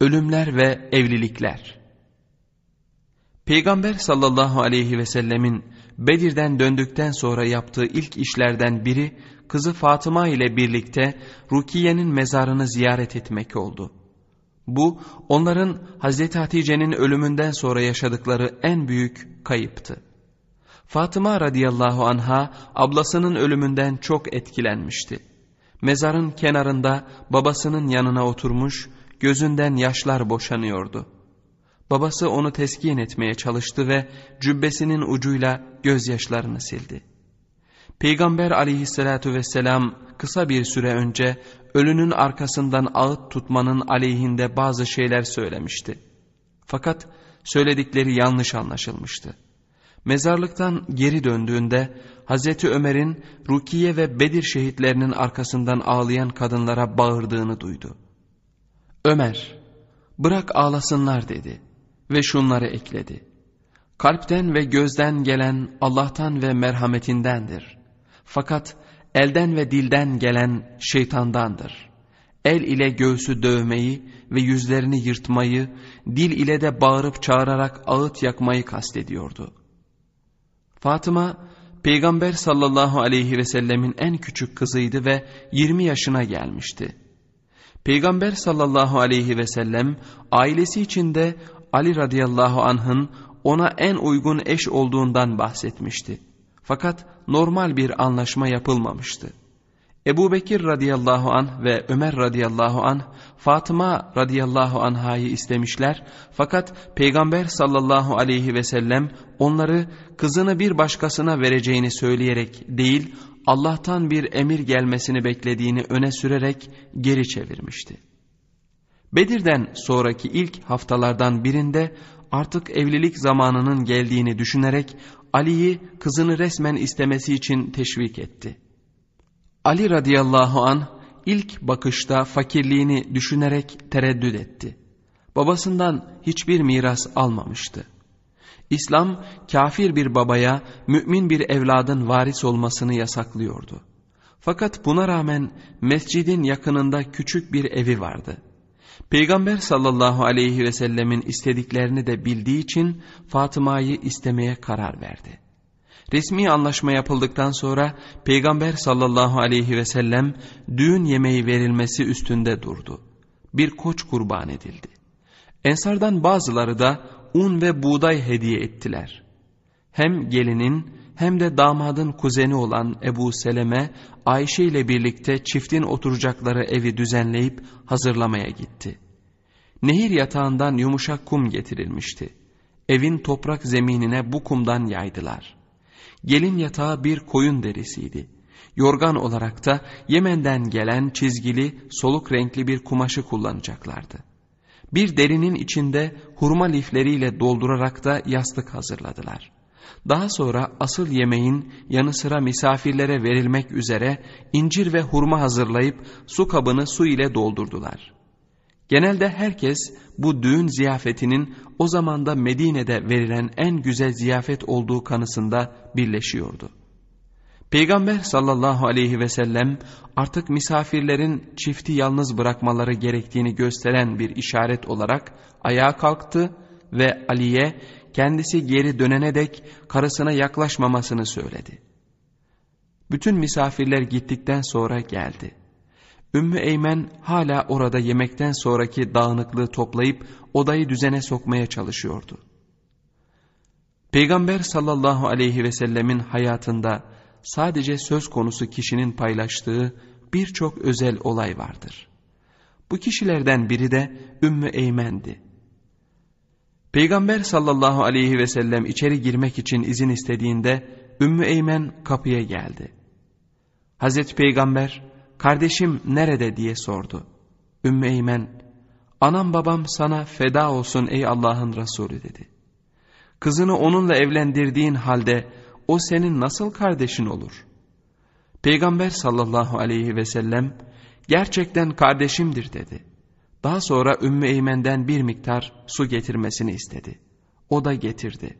Ölümler ve Evlilikler Peygamber sallallahu aleyhi ve sellemin Bedir'den döndükten sonra yaptığı ilk işlerden biri kızı Fatıma ile birlikte Rukiye'nin mezarını ziyaret etmek oldu. Bu onların Hazreti Hatice'nin ölümünden sonra yaşadıkları en büyük kayıptı. Fatıma radıyallahu anha ablasının ölümünden çok etkilenmişti. Mezarın kenarında babasının yanına oturmuş gözünden yaşlar boşanıyordu. Babası onu teskin etmeye çalıştı ve cübbesinin ucuyla gözyaşlarını sildi. Peygamber aleyhissalatu vesselam kısa bir süre önce ölünün arkasından ağıt tutmanın aleyhinde bazı şeyler söylemişti. Fakat söyledikleri yanlış anlaşılmıştı. Mezarlıktan geri döndüğünde Hazreti Ömer'in Rukiye ve Bedir şehitlerinin arkasından ağlayan kadınlara bağırdığını duydu. Ömer, bırak ağlasınlar dedi ve şunları ekledi. Kalpten ve gözden gelen Allah'tan ve merhametindendir. Fakat elden ve dilden gelen şeytandandır. El ile göğsü dövmeyi ve yüzlerini yırtmayı, dil ile de bağırıp çağırarak ağıt yakmayı kastediyordu. Fatıma, Peygamber sallallahu aleyhi ve sellemin en küçük kızıydı ve 20 yaşına gelmişti. Peygamber sallallahu aleyhi ve sellem ailesi içinde Ali radıyallahu anh'ın ona en uygun eş olduğundan bahsetmişti. Fakat normal bir anlaşma yapılmamıştı. Ebu Bekir radıyallahu anh ve Ömer radıyallahu anh Fatıma radıyallahu anhayı istemişler fakat Peygamber sallallahu aleyhi ve sellem onları kızını bir başkasına vereceğini söyleyerek değil Allah'tan bir emir gelmesini beklediğini öne sürerek geri çevirmişti. Bedir'den sonraki ilk haftalardan birinde artık evlilik zamanının geldiğini düşünerek Ali'yi kızını resmen istemesi için teşvik etti. Ali radıyallahu an ilk bakışta fakirliğini düşünerek tereddüt etti. Babasından hiçbir miras almamıştı. İslam kafir bir babaya mümin bir evladın varis olmasını yasaklıyordu. Fakat buna rağmen mescidin yakınında küçük bir evi vardı. Peygamber sallallahu aleyhi ve sellemin istediklerini de bildiği için Fatıma'yı istemeye karar verdi. Resmi anlaşma yapıldıktan sonra Peygamber sallallahu aleyhi ve sellem düğün yemeği verilmesi üstünde durdu. Bir koç kurban edildi. Ensardan bazıları da un ve buğday hediye ettiler. Hem gelinin hem de damadın kuzeni olan Ebu Seleme Ayşe ile birlikte çiftin oturacakları evi düzenleyip hazırlamaya gitti. Nehir yatağından yumuşak kum getirilmişti. Evin toprak zeminine bu kumdan yaydılar. Gelin yatağı bir koyun derisiydi. Yorgan olarak da Yemen'den gelen çizgili soluk renkli bir kumaşı kullanacaklardı. Bir derinin içinde hurma lifleriyle doldurarak da yastık hazırladılar. Daha sonra asıl yemeğin yanı sıra misafirlere verilmek üzere incir ve hurma hazırlayıp su kabını su ile doldurdular. Genelde herkes bu düğün ziyafetinin o zamanda Medine'de verilen en güzel ziyafet olduğu kanısında birleşiyordu. Peygamber sallallahu aleyhi ve sellem artık misafirlerin çifti yalnız bırakmaları gerektiğini gösteren bir işaret olarak ayağa kalktı ve Ali'ye kendisi geri dönene dek karısına yaklaşmamasını söyledi. Bütün misafirler gittikten sonra geldi. Ümmü Eymen hala orada yemekten sonraki dağınıklığı toplayıp odayı düzene sokmaya çalışıyordu. Peygamber sallallahu aleyhi ve sellemin hayatında sadece söz konusu kişinin paylaştığı birçok özel olay vardır. Bu kişilerden biri de Ümmü Eymen'di. Peygamber sallallahu aleyhi ve sellem içeri girmek için izin istediğinde Ümmü Eymen kapıya geldi. Hazreti Peygamber kardeşim nerede diye sordu. Ümmü Eymen anam babam sana feda olsun ey Allah'ın Resulü dedi. Kızını onunla evlendirdiğin halde o senin nasıl kardeşin olur? Peygamber sallallahu aleyhi ve sellem gerçekten kardeşimdir dedi. Daha sonra Ümmü Eymen'den bir miktar su getirmesini istedi. O da getirdi.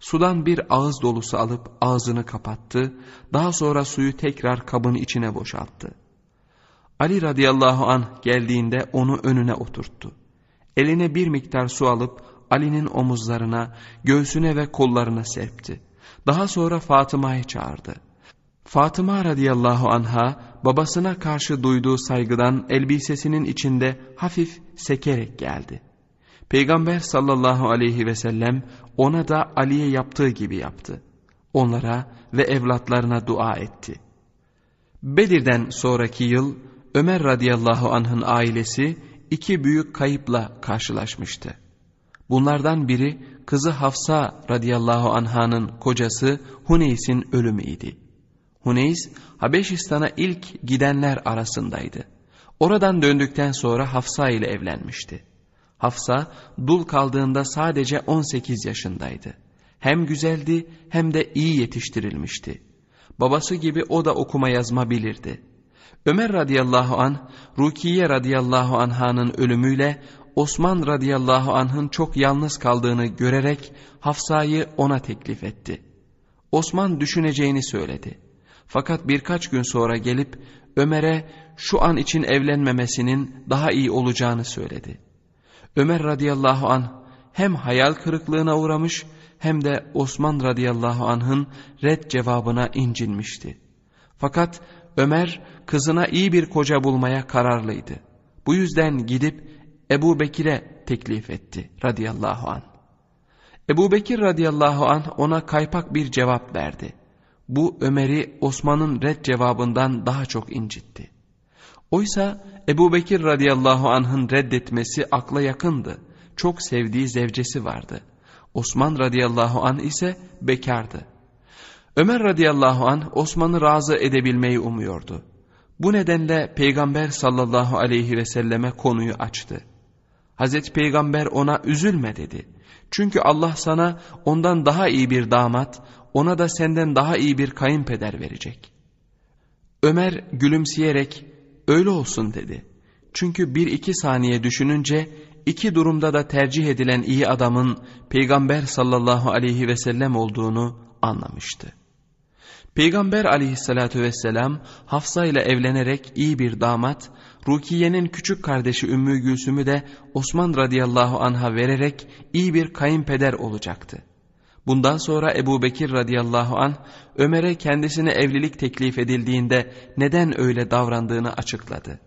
Sudan bir ağız dolusu alıp ağzını kapattı. Daha sonra suyu tekrar kabın içine boşalttı. Ali radıyallahu anh geldiğinde onu önüne oturttu. Eline bir miktar su alıp Ali'nin omuzlarına, göğsüne ve kollarına serpti. Daha sonra Fatıma'yı çağırdı. Fatıma radıyallahu anha babasına karşı duyduğu saygıdan elbisesinin içinde hafif sekerek geldi. Peygamber sallallahu aleyhi ve sellem ona da Ali'ye yaptığı gibi yaptı. Onlara ve evlatlarına dua etti. Bedir'den sonraki yıl Ömer radıyallahu anh'ın ailesi iki büyük kayıpla karşılaşmıştı. Bunlardan biri kızı Hafsa radıyallahu anhanın kocası Huneys'in ölümüydi. Huneys Habeşistan'a ilk gidenler arasındaydı. Oradan döndükten sonra Hafsa ile evlenmişti. Hafsa dul kaldığında sadece 18 yaşındaydı. Hem güzeldi hem de iyi yetiştirilmişti. Babası gibi o da okuma yazma bilirdi. Ömer radıyallahu an, Rukiye radıyallahu anhanın ölümüyle Osman radıyallahu anh'ın çok yalnız kaldığını görerek Hafsa'yı ona teklif etti. Osman düşüneceğini söyledi. Fakat birkaç gün sonra gelip Ömer'e şu an için evlenmemesinin daha iyi olacağını söyledi. Ömer radıyallahu an hem hayal kırıklığına uğramış hem de Osman radıyallahu anh'ın red cevabına incinmişti. Fakat Ömer kızına iyi bir koca bulmaya kararlıydı. Bu yüzden gidip Ebu Bekir'e teklif etti radıyallahu an. Ebu Bekir radıyallahu an ona kaypak bir cevap verdi. Bu Ömer'i Osman'ın red cevabından daha çok incitti. Oysa Ebu Bekir radıyallahu anh'ın reddetmesi akla yakındı. Çok sevdiği zevcesi vardı. Osman radıyallahu anh ise bekardı. Ömer radıyallahu anh Osman'ı razı edebilmeyi umuyordu. Bu nedenle Peygamber sallallahu aleyhi ve selleme konuyu açtı. Hazreti Peygamber ona üzülme dedi. Çünkü Allah sana ondan daha iyi bir damat, ona da senden daha iyi bir kayınpeder verecek. Ömer gülümseyerek öyle olsun dedi. Çünkü bir iki saniye düşününce iki durumda da tercih edilen iyi adamın Peygamber sallallahu aleyhi ve sellem olduğunu anlamıştı. Peygamber aleyhissalatü vesselam Hafsa ile evlenerek iyi bir damat, Rukiye'nin küçük kardeşi Ümmü Gülsüm'ü de Osman radıyallahu anha vererek iyi bir kayınpeder olacaktı. Bundan sonra Ebu Bekir radıyallahu anh Ömer'e kendisine evlilik teklif edildiğinde neden öyle davrandığını açıkladı.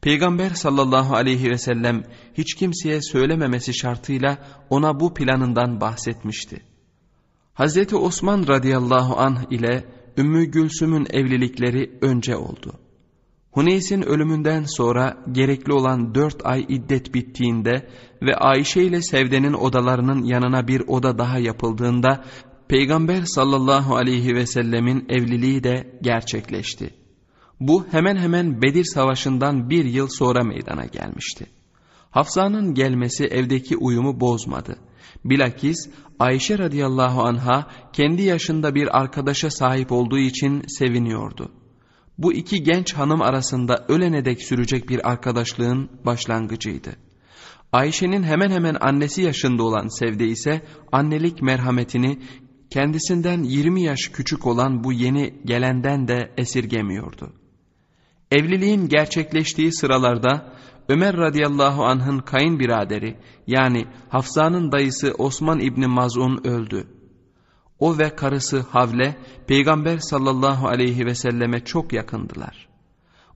Peygamber sallallahu aleyhi ve sellem hiç kimseye söylememesi şartıyla ona bu planından bahsetmişti. Hazreti Osman radıyallahu anh ile Ümmü Gülsüm'ün evlilikleri önce oldu. Huneys'in ölümünden sonra gerekli olan dört ay iddet bittiğinde ve Ayşe ile Sevde'nin odalarının yanına bir oda daha yapıldığında Peygamber sallallahu aleyhi ve sellemin evliliği de gerçekleşti. Bu hemen hemen Bedir Savaşı'ndan bir yıl sonra meydana gelmişti. Hafsa'nın gelmesi evdeki uyumu bozmadı. Bilakis Ayşe radıyallahu anha kendi yaşında bir arkadaşa sahip olduğu için seviniyordu. Bu iki genç hanım arasında ölene dek sürecek bir arkadaşlığın başlangıcıydı. Ayşe'nin hemen hemen annesi yaşında olan Sevde ise annelik merhametini kendisinden 20 yaş küçük olan bu yeni gelenden de esirgemiyordu. Evliliğin gerçekleştiği sıralarda Ömer radıyallahu anh'ın kayınbiraderi yani Hafsa'nın dayısı Osman İbni Maz'un öldü. O ve karısı Havle Peygamber sallallahu aleyhi ve selleme çok yakındılar.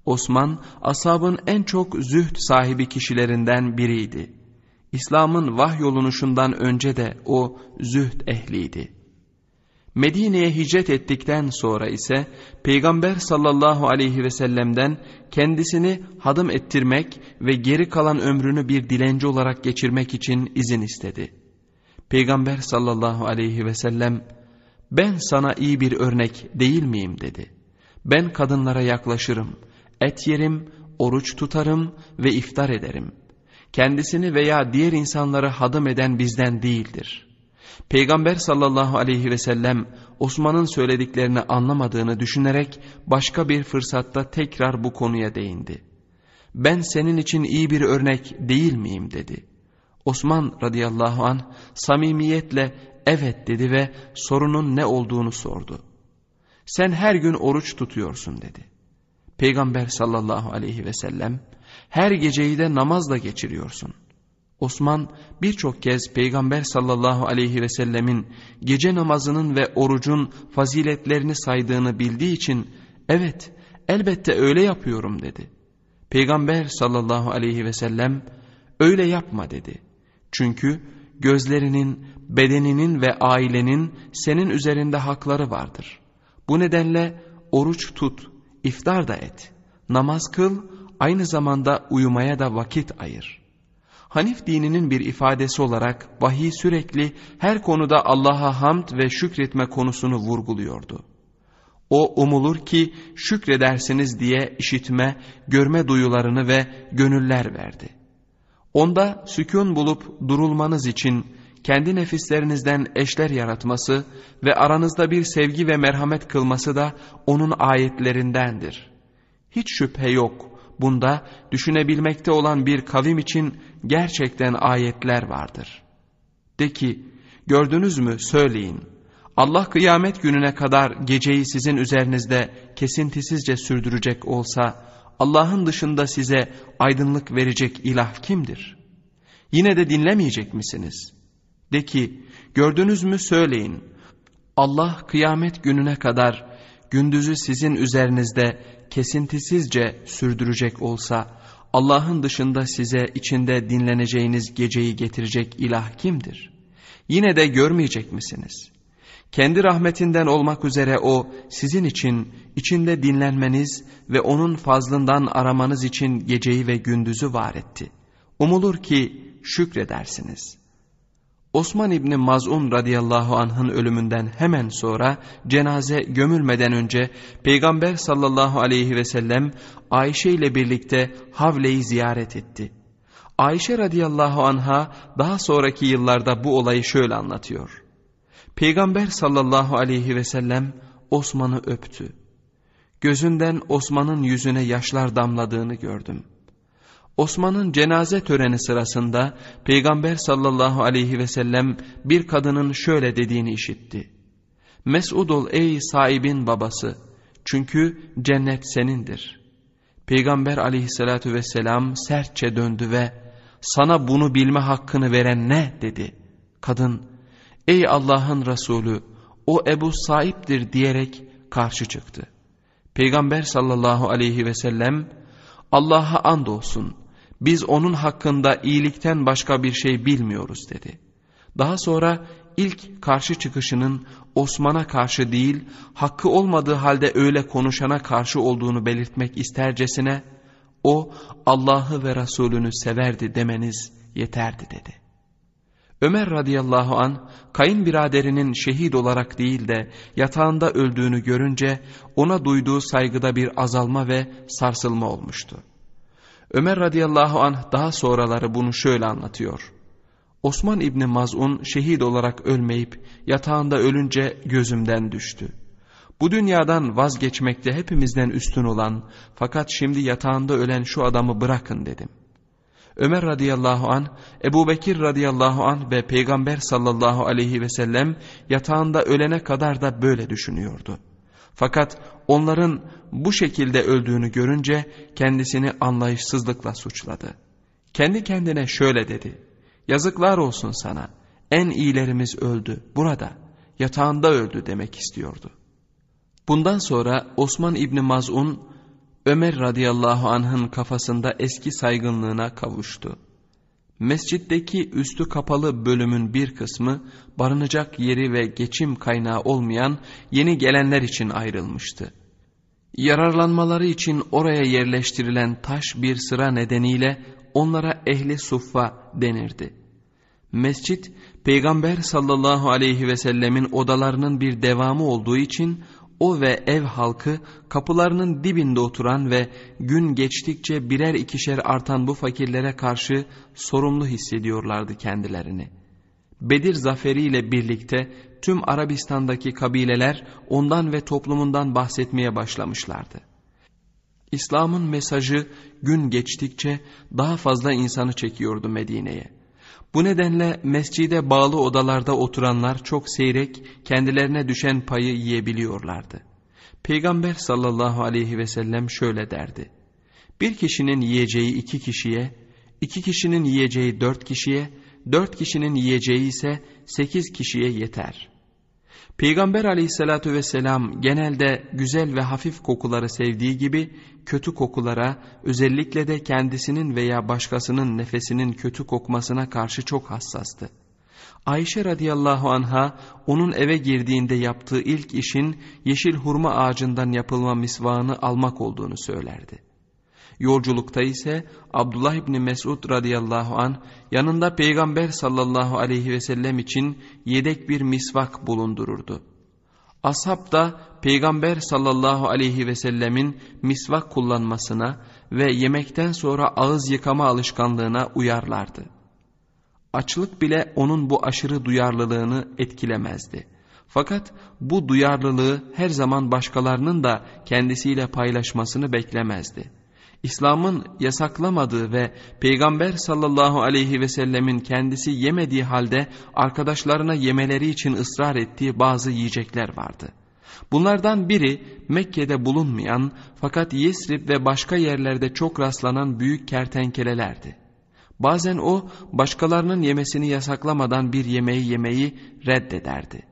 Osman asabın en çok zühd sahibi kişilerinden biriydi. İslam'ın vahyolunuşundan önce de o zühd ehliydi. Medine'ye hicret ettikten sonra ise Peygamber sallallahu aleyhi ve sellem'den kendisini hadım ettirmek ve geri kalan ömrünü bir dilenci olarak geçirmek için izin istedi. Peygamber sallallahu aleyhi ve sellem ben sana iyi bir örnek değil miyim dedi. Ben kadınlara yaklaşırım, et yerim, oruç tutarım ve iftar ederim. Kendisini veya diğer insanları hadım eden bizden değildir.'' Peygamber sallallahu aleyhi ve sellem Osman'ın söylediklerini anlamadığını düşünerek başka bir fırsatta tekrar bu konuya değindi. Ben senin için iyi bir örnek değil miyim dedi. Osman radıyallahu an samimiyetle evet dedi ve sorunun ne olduğunu sordu. Sen her gün oruç tutuyorsun dedi. Peygamber sallallahu aleyhi ve sellem her geceyi de namazla geçiriyorsun. Osman birçok kez Peygamber sallallahu aleyhi ve sellemin gece namazının ve orucun faziletlerini saydığını bildiği için evet elbette öyle yapıyorum dedi. Peygamber sallallahu aleyhi ve sellem öyle yapma dedi. Çünkü gözlerinin, bedeninin ve ailenin senin üzerinde hakları vardır. Bu nedenle oruç tut, iftar da et, namaz kıl, aynı zamanda uyumaya da vakit ayır. Hanif dininin bir ifadesi olarak vahiy sürekli her konuda Allah'a hamd ve şükretme konusunu vurguluyordu. O umulur ki şükredersiniz diye işitme, görme duyularını ve gönüller verdi. Onda sükun bulup durulmanız için kendi nefislerinizden eşler yaratması ve aranızda bir sevgi ve merhamet kılması da onun ayetlerindendir. Hiç şüphe yok bunda düşünebilmekte olan bir kavim için gerçekten ayetler vardır. De ki gördünüz mü söyleyin. Allah kıyamet gününe kadar geceyi sizin üzerinizde kesintisizce sürdürecek olsa Allah'ın dışında size aydınlık verecek ilah kimdir? Yine de dinlemeyecek misiniz? De ki gördünüz mü söyleyin. Allah kıyamet gününe kadar gündüzü sizin üzerinizde kesintisizce sürdürecek olsa Allah'ın dışında size içinde dinleneceğiniz geceyi getirecek ilah kimdir? Yine de görmeyecek misiniz? Kendi rahmetinden olmak üzere o sizin için içinde dinlenmeniz ve onun fazlından aramanız için geceyi ve gündüzü var etti. Umulur ki şükredersiniz.'' Osman İbni Maz'un radıyallahu anh'ın ölümünden hemen sonra cenaze gömülmeden önce Peygamber sallallahu aleyhi ve sellem Ayşe ile birlikte Havle'yi ziyaret etti. Ayşe radıyallahu anha daha sonraki yıllarda bu olayı şöyle anlatıyor. Peygamber sallallahu aleyhi ve sellem Osman'ı öptü. Gözünden Osman'ın yüzüne yaşlar damladığını gördüm.'' Osman'ın cenaze töreni sırasında Peygamber sallallahu aleyhi ve sellem bir kadının şöyle dediğini işitti. Mes'ud ol ey sahibin babası çünkü cennet senindir. Peygamber aleyhissalatü vesselam sertçe döndü ve sana bunu bilme hakkını veren ne dedi. Kadın ey Allah'ın Resulü o Ebu Saib'dir diyerek karşı çıktı. Peygamber sallallahu aleyhi ve sellem Allah'a andolsun biz onun hakkında iyilikten başka bir şey bilmiyoruz dedi. Daha sonra ilk karşı çıkışının Osman'a karşı değil, hakkı olmadığı halde öyle konuşana karşı olduğunu belirtmek istercesine, o Allah'ı ve Resulünü severdi demeniz yeterdi dedi. Ömer radıyallahu an kayınbiraderinin şehit olarak değil de yatağında öldüğünü görünce ona duyduğu saygıda bir azalma ve sarsılma olmuştu. Ömer radıyallahu anh daha sonraları bunu şöyle anlatıyor. Osman İbni Maz'un şehit olarak ölmeyip yatağında ölünce gözümden düştü. Bu dünyadan vazgeçmekte hepimizden üstün olan fakat şimdi yatağında ölen şu adamı bırakın dedim. Ömer radıyallahu an, Ebu Bekir radıyallahu an ve Peygamber sallallahu aleyhi ve sellem yatağında ölene kadar da böyle düşünüyordu. Fakat onların bu şekilde öldüğünü görünce kendisini anlayışsızlıkla suçladı. Kendi kendine şöyle dedi. Yazıklar olsun sana. En iyilerimiz öldü. Burada. Yatağında öldü demek istiyordu. Bundan sonra Osman İbni Maz'un Ömer radıyallahu anh'ın kafasında eski saygınlığına kavuştu. Mescitteki üstü kapalı bölümün bir kısmı barınacak yeri ve geçim kaynağı olmayan yeni gelenler için ayrılmıştı. Yararlanmaları için oraya yerleştirilen taş bir sıra nedeniyle onlara ehli suffa denirdi. Mescit, Peygamber sallallahu aleyhi ve sellemin odalarının bir devamı olduğu için o ve ev halkı kapılarının dibinde oturan ve gün geçtikçe birer ikişer artan bu fakirlere karşı sorumlu hissediyorlardı kendilerini. Bedir zaferiyle birlikte tüm Arabistan'daki kabileler ondan ve toplumundan bahsetmeye başlamışlardı. İslam'ın mesajı gün geçtikçe daha fazla insanı çekiyordu Medine'ye. Bu nedenle mescide bağlı odalarda oturanlar çok seyrek, kendilerine düşen payı yiyebiliyorlardı. Peygamber sallallahu aleyhi ve sellem şöyle derdi. Bir kişinin yiyeceği iki kişiye, İki kişinin yiyeceği dört kişiye, dört kişinin yiyeceği ise sekiz kişiye yeter. Peygamber aleyhissalatü vesselam genelde güzel ve hafif kokuları sevdiği gibi kötü kokulara özellikle de kendisinin veya başkasının nefesinin kötü kokmasına karşı çok hassastı. Ayşe radıyallahu anha onun eve girdiğinde yaptığı ilk işin yeşil hurma ağacından yapılma misvağını almak olduğunu söylerdi. Yolculukta ise Abdullah İbni Mesud radıyallahu an yanında Peygamber sallallahu aleyhi ve sellem için yedek bir misvak bulundururdu. Ashab da Peygamber sallallahu aleyhi ve sellemin misvak kullanmasına ve yemekten sonra ağız yıkama alışkanlığına uyarlardı. Açlık bile onun bu aşırı duyarlılığını etkilemezdi. Fakat bu duyarlılığı her zaman başkalarının da kendisiyle paylaşmasını beklemezdi. İslam'ın yasaklamadığı ve Peygamber sallallahu aleyhi ve sellemin kendisi yemediği halde arkadaşlarına yemeleri için ısrar ettiği bazı yiyecekler vardı. Bunlardan biri Mekke'de bulunmayan fakat Yesrib ve başka yerlerde çok rastlanan büyük kertenkelelerdi. Bazen o başkalarının yemesini yasaklamadan bir yemeği yemeyi reddederdi.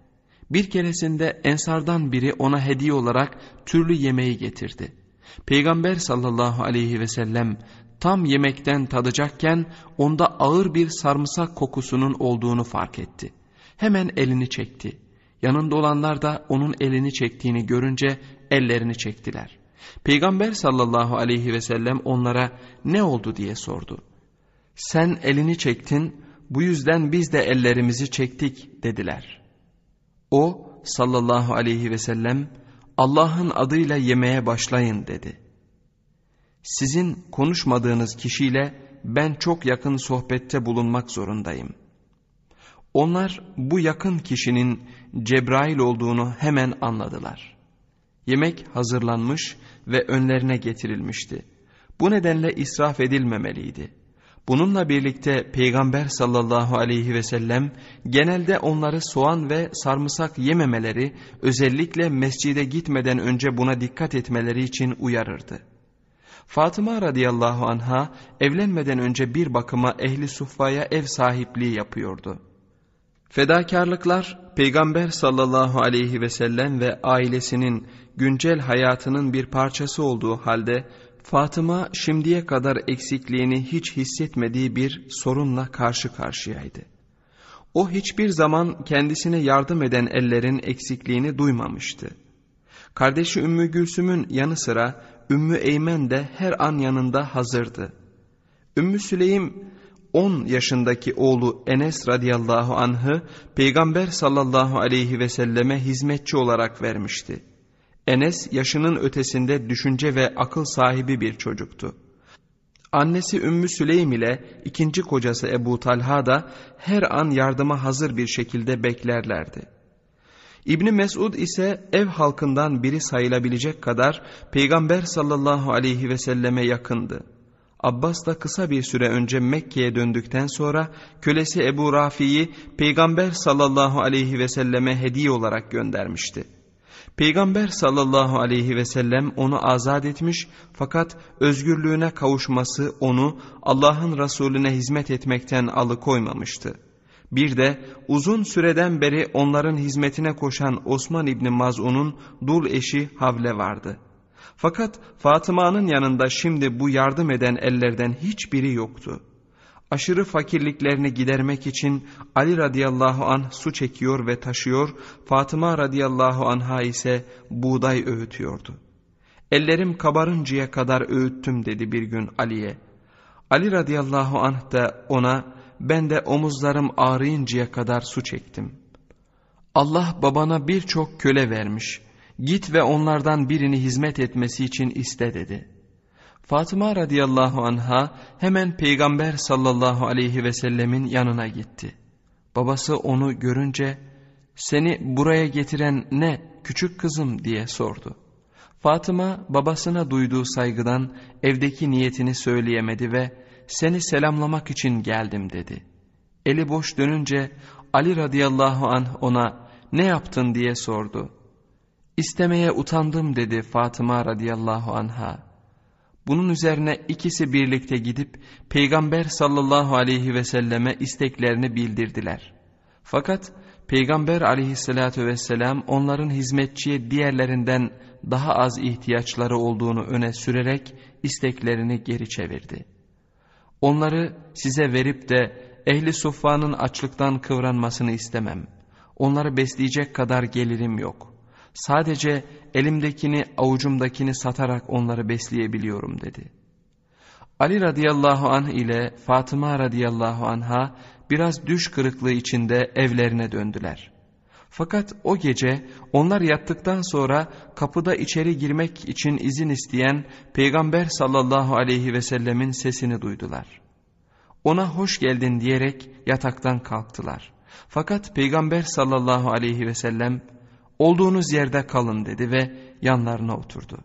Bir keresinde ensardan biri ona hediye olarak türlü yemeği getirdi. Peygamber sallallahu aleyhi ve sellem tam yemekten tadacakken onda ağır bir sarımsak kokusunun olduğunu fark etti. Hemen elini çekti. Yanında olanlar da onun elini çektiğini görünce ellerini çektiler. Peygamber sallallahu aleyhi ve sellem onlara ne oldu diye sordu. Sen elini çektin bu yüzden biz de ellerimizi çektik dediler. O sallallahu aleyhi ve sellem Allah'ın adıyla yemeye başlayın dedi. Sizin konuşmadığınız kişiyle ben çok yakın sohbette bulunmak zorundayım. Onlar bu yakın kişinin Cebrail olduğunu hemen anladılar. Yemek hazırlanmış ve önlerine getirilmişti. Bu nedenle israf edilmemeliydi.'' Bununla birlikte Peygamber sallallahu aleyhi ve sellem genelde onları soğan ve sarımsak yememeleri özellikle mescide gitmeden önce buna dikkat etmeleri için uyarırdı. Fatıma radıyallahu anha evlenmeden önce bir bakıma ehli suffaya ev sahipliği yapıyordu. Fedakarlıklar Peygamber sallallahu aleyhi ve sellem ve ailesinin güncel hayatının bir parçası olduğu halde Fatıma şimdiye kadar eksikliğini hiç hissetmediği bir sorunla karşı karşıyaydı. O hiçbir zaman kendisine yardım eden ellerin eksikliğini duymamıştı. Kardeşi Ümmü Gülsüm'ün yanı sıra Ümmü Eymen de her an yanında hazırdı. Ümmü Süleym 10 yaşındaki oğlu Enes radıyallahu anh'ı Peygamber sallallahu aleyhi ve selleme hizmetçi olarak vermişti. Enes yaşının ötesinde düşünce ve akıl sahibi bir çocuktu. Annesi Ümmü Süleym ile ikinci kocası Ebu Talha da her an yardıma hazır bir şekilde beklerlerdi. İbni Mesud ise ev halkından biri sayılabilecek kadar Peygamber sallallahu aleyhi ve selleme yakındı. Abbas da kısa bir süre önce Mekke'ye döndükten sonra kölesi Ebu Rafi'yi Peygamber sallallahu aleyhi ve selleme hediye olarak göndermişti. Peygamber sallallahu aleyhi ve sellem onu azat etmiş fakat özgürlüğüne kavuşması onu Allah'ın Resulüne hizmet etmekten alıkoymamıştı. Bir de uzun süreden beri onların hizmetine koşan Osman İbni Maz'un'un dul eşi Havle vardı. Fakat Fatıma'nın yanında şimdi bu yardım eden ellerden hiçbiri yoktu aşırı fakirliklerini gidermek için Ali radıyallahu anh su çekiyor ve taşıyor, Fatıma radıyallahu anha ise buğday öğütüyordu. Ellerim kabarıncaya kadar öğüttüm dedi bir gün Ali'ye. Ali radıyallahu anh da ona ben de omuzlarım ağrıyıncaya kadar su çektim. Allah babana birçok köle vermiş. Git ve onlardan birini hizmet etmesi için iste dedi.'' Fatıma radıyallahu anha hemen Peygamber sallallahu aleyhi ve sellemin yanına gitti. Babası onu görünce seni buraya getiren ne küçük kızım diye sordu. Fatıma babasına duyduğu saygıdan evdeki niyetini söyleyemedi ve seni selamlamak için geldim dedi. Eli boş dönünce Ali radıyallahu anh ona ne yaptın diye sordu. İstemeye utandım dedi Fatıma radıyallahu anha. Bunun üzerine ikisi birlikte gidip Peygamber sallallahu aleyhi ve selleme isteklerini bildirdiler. Fakat Peygamber aleyhissalatü vesselam onların hizmetçiye diğerlerinden daha az ihtiyaçları olduğunu öne sürerek isteklerini geri çevirdi. Onları size verip de ehli suffanın açlıktan kıvranmasını istemem. Onları besleyecek kadar gelirim yok. Sadece elimdekini avucumdakini satarak onları besleyebiliyorum dedi. Ali radıyallahu anh ile Fatıma radıyallahu anha biraz düş kırıklığı içinde evlerine döndüler. Fakat o gece onlar yattıktan sonra kapıda içeri girmek için izin isteyen Peygamber sallallahu aleyhi ve sellemin sesini duydular. Ona hoş geldin diyerek yataktan kalktılar. Fakat Peygamber sallallahu aleyhi ve sellem olduğunuz yerde kalın dedi ve yanlarına oturdu.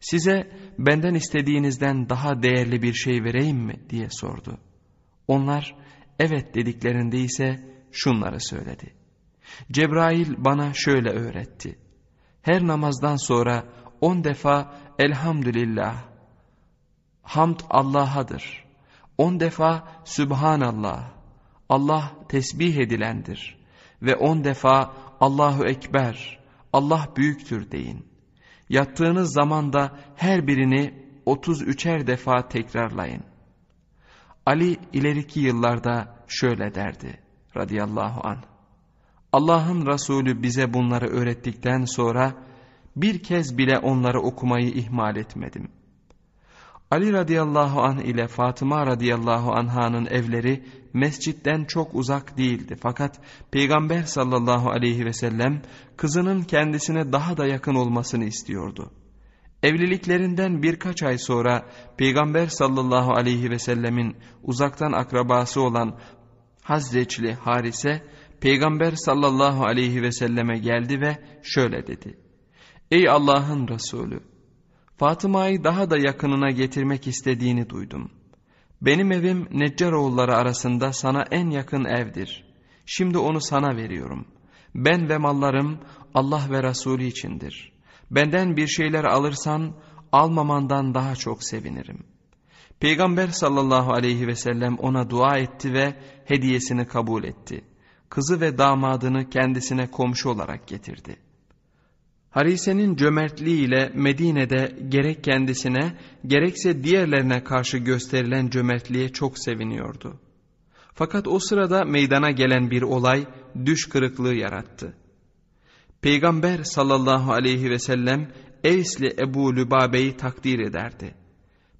Size benden istediğinizden daha değerli bir şey vereyim mi diye sordu. Onlar evet dediklerinde ise şunları söyledi. Cebrail bana şöyle öğretti. Her namazdan sonra on defa elhamdülillah, hamd Allah'adır. On defa Sübhanallah, Allah tesbih edilendir. Ve on defa Allahu Ekber, Allah büyüktür deyin. Yattığınız zaman da her birini 33'er defa tekrarlayın. Ali ileriki yıllarda şöyle derdi radıyallahu anh. Allah'ın Resulü bize bunları öğrettikten sonra bir kez bile onları okumayı ihmal etmedim. Ali radıyallahu anh ile Fatıma radıyallahu anhanın evleri mescitten çok uzak değildi. Fakat Peygamber sallallahu aleyhi ve sellem kızının kendisine daha da yakın olmasını istiyordu. Evliliklerinden birkaç ay sonra Peygamber sallallahu aleyhi ve sellemin uzaktan akrabası olan Hazreçli Harise Peygamber sallallahu aleyhi ve selleme geldi ve şöyle dedi. Ey Allah'ın Resulü! Fatıma'yı daha da yakınına getirmek istediğini duydum. Benim evim Neccaroğulları arasında sana en yakın evdir. Şimdi onu sana veriyorum. Ben ve mallarım Allah ve Resulü içindir. Benden bir şeyler alırsan almamandan daha çok sevinirim. Peygamber sallallahu aleyhi ve sellem ona dua etti ve hediyesini kabul etti.'' kızı ve damadını kendisine komşu olarak getirdi. Harise'nin cömertliğiyle Medine'de gerek kendisine gerekse diğerlerine karşı gösterilen cömertliğe çok seviniyordu. Fakat o sırada meydana gelen bir olay düş kırıklığı yarattı. Peygamber sallallahu aleyhi ve sellem Eysli Ebu Lübabe'yi takdir ederdi.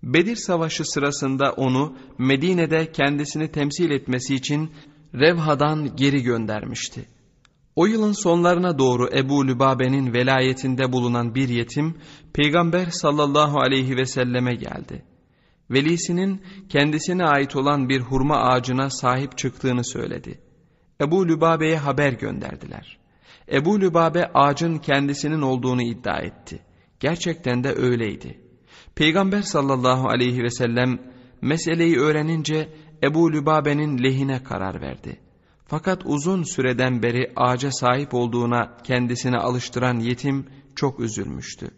Bedir Savaşı sırasında onu Medine'de kendisini temsil etmesi için Revha'dan geri göndermişti. O yılın sonlarına doğru Ebu Lübabe'nin velayetinde bulunan bir yetim Peygamber sallallahu aleyhi ve selleme geldi. Velisinin kendisine ait olan bir hurma ağacına sahip çıktığını söyledi. Ebu Lübabe'ye haber gönderdiler. Ebu Lübabe ağacın kendisinin olduğunu iddia etti. Gerçekten de öyleydi. Peygamber sallallahu aleyhi ve sellem meseleyi öğrenince Ebu Lübabe'nin lehine karar verdi. Fakat uzun süreden beri ağaca sahip olduğuna kendisini alıştıran yetim çok üzülmüştü.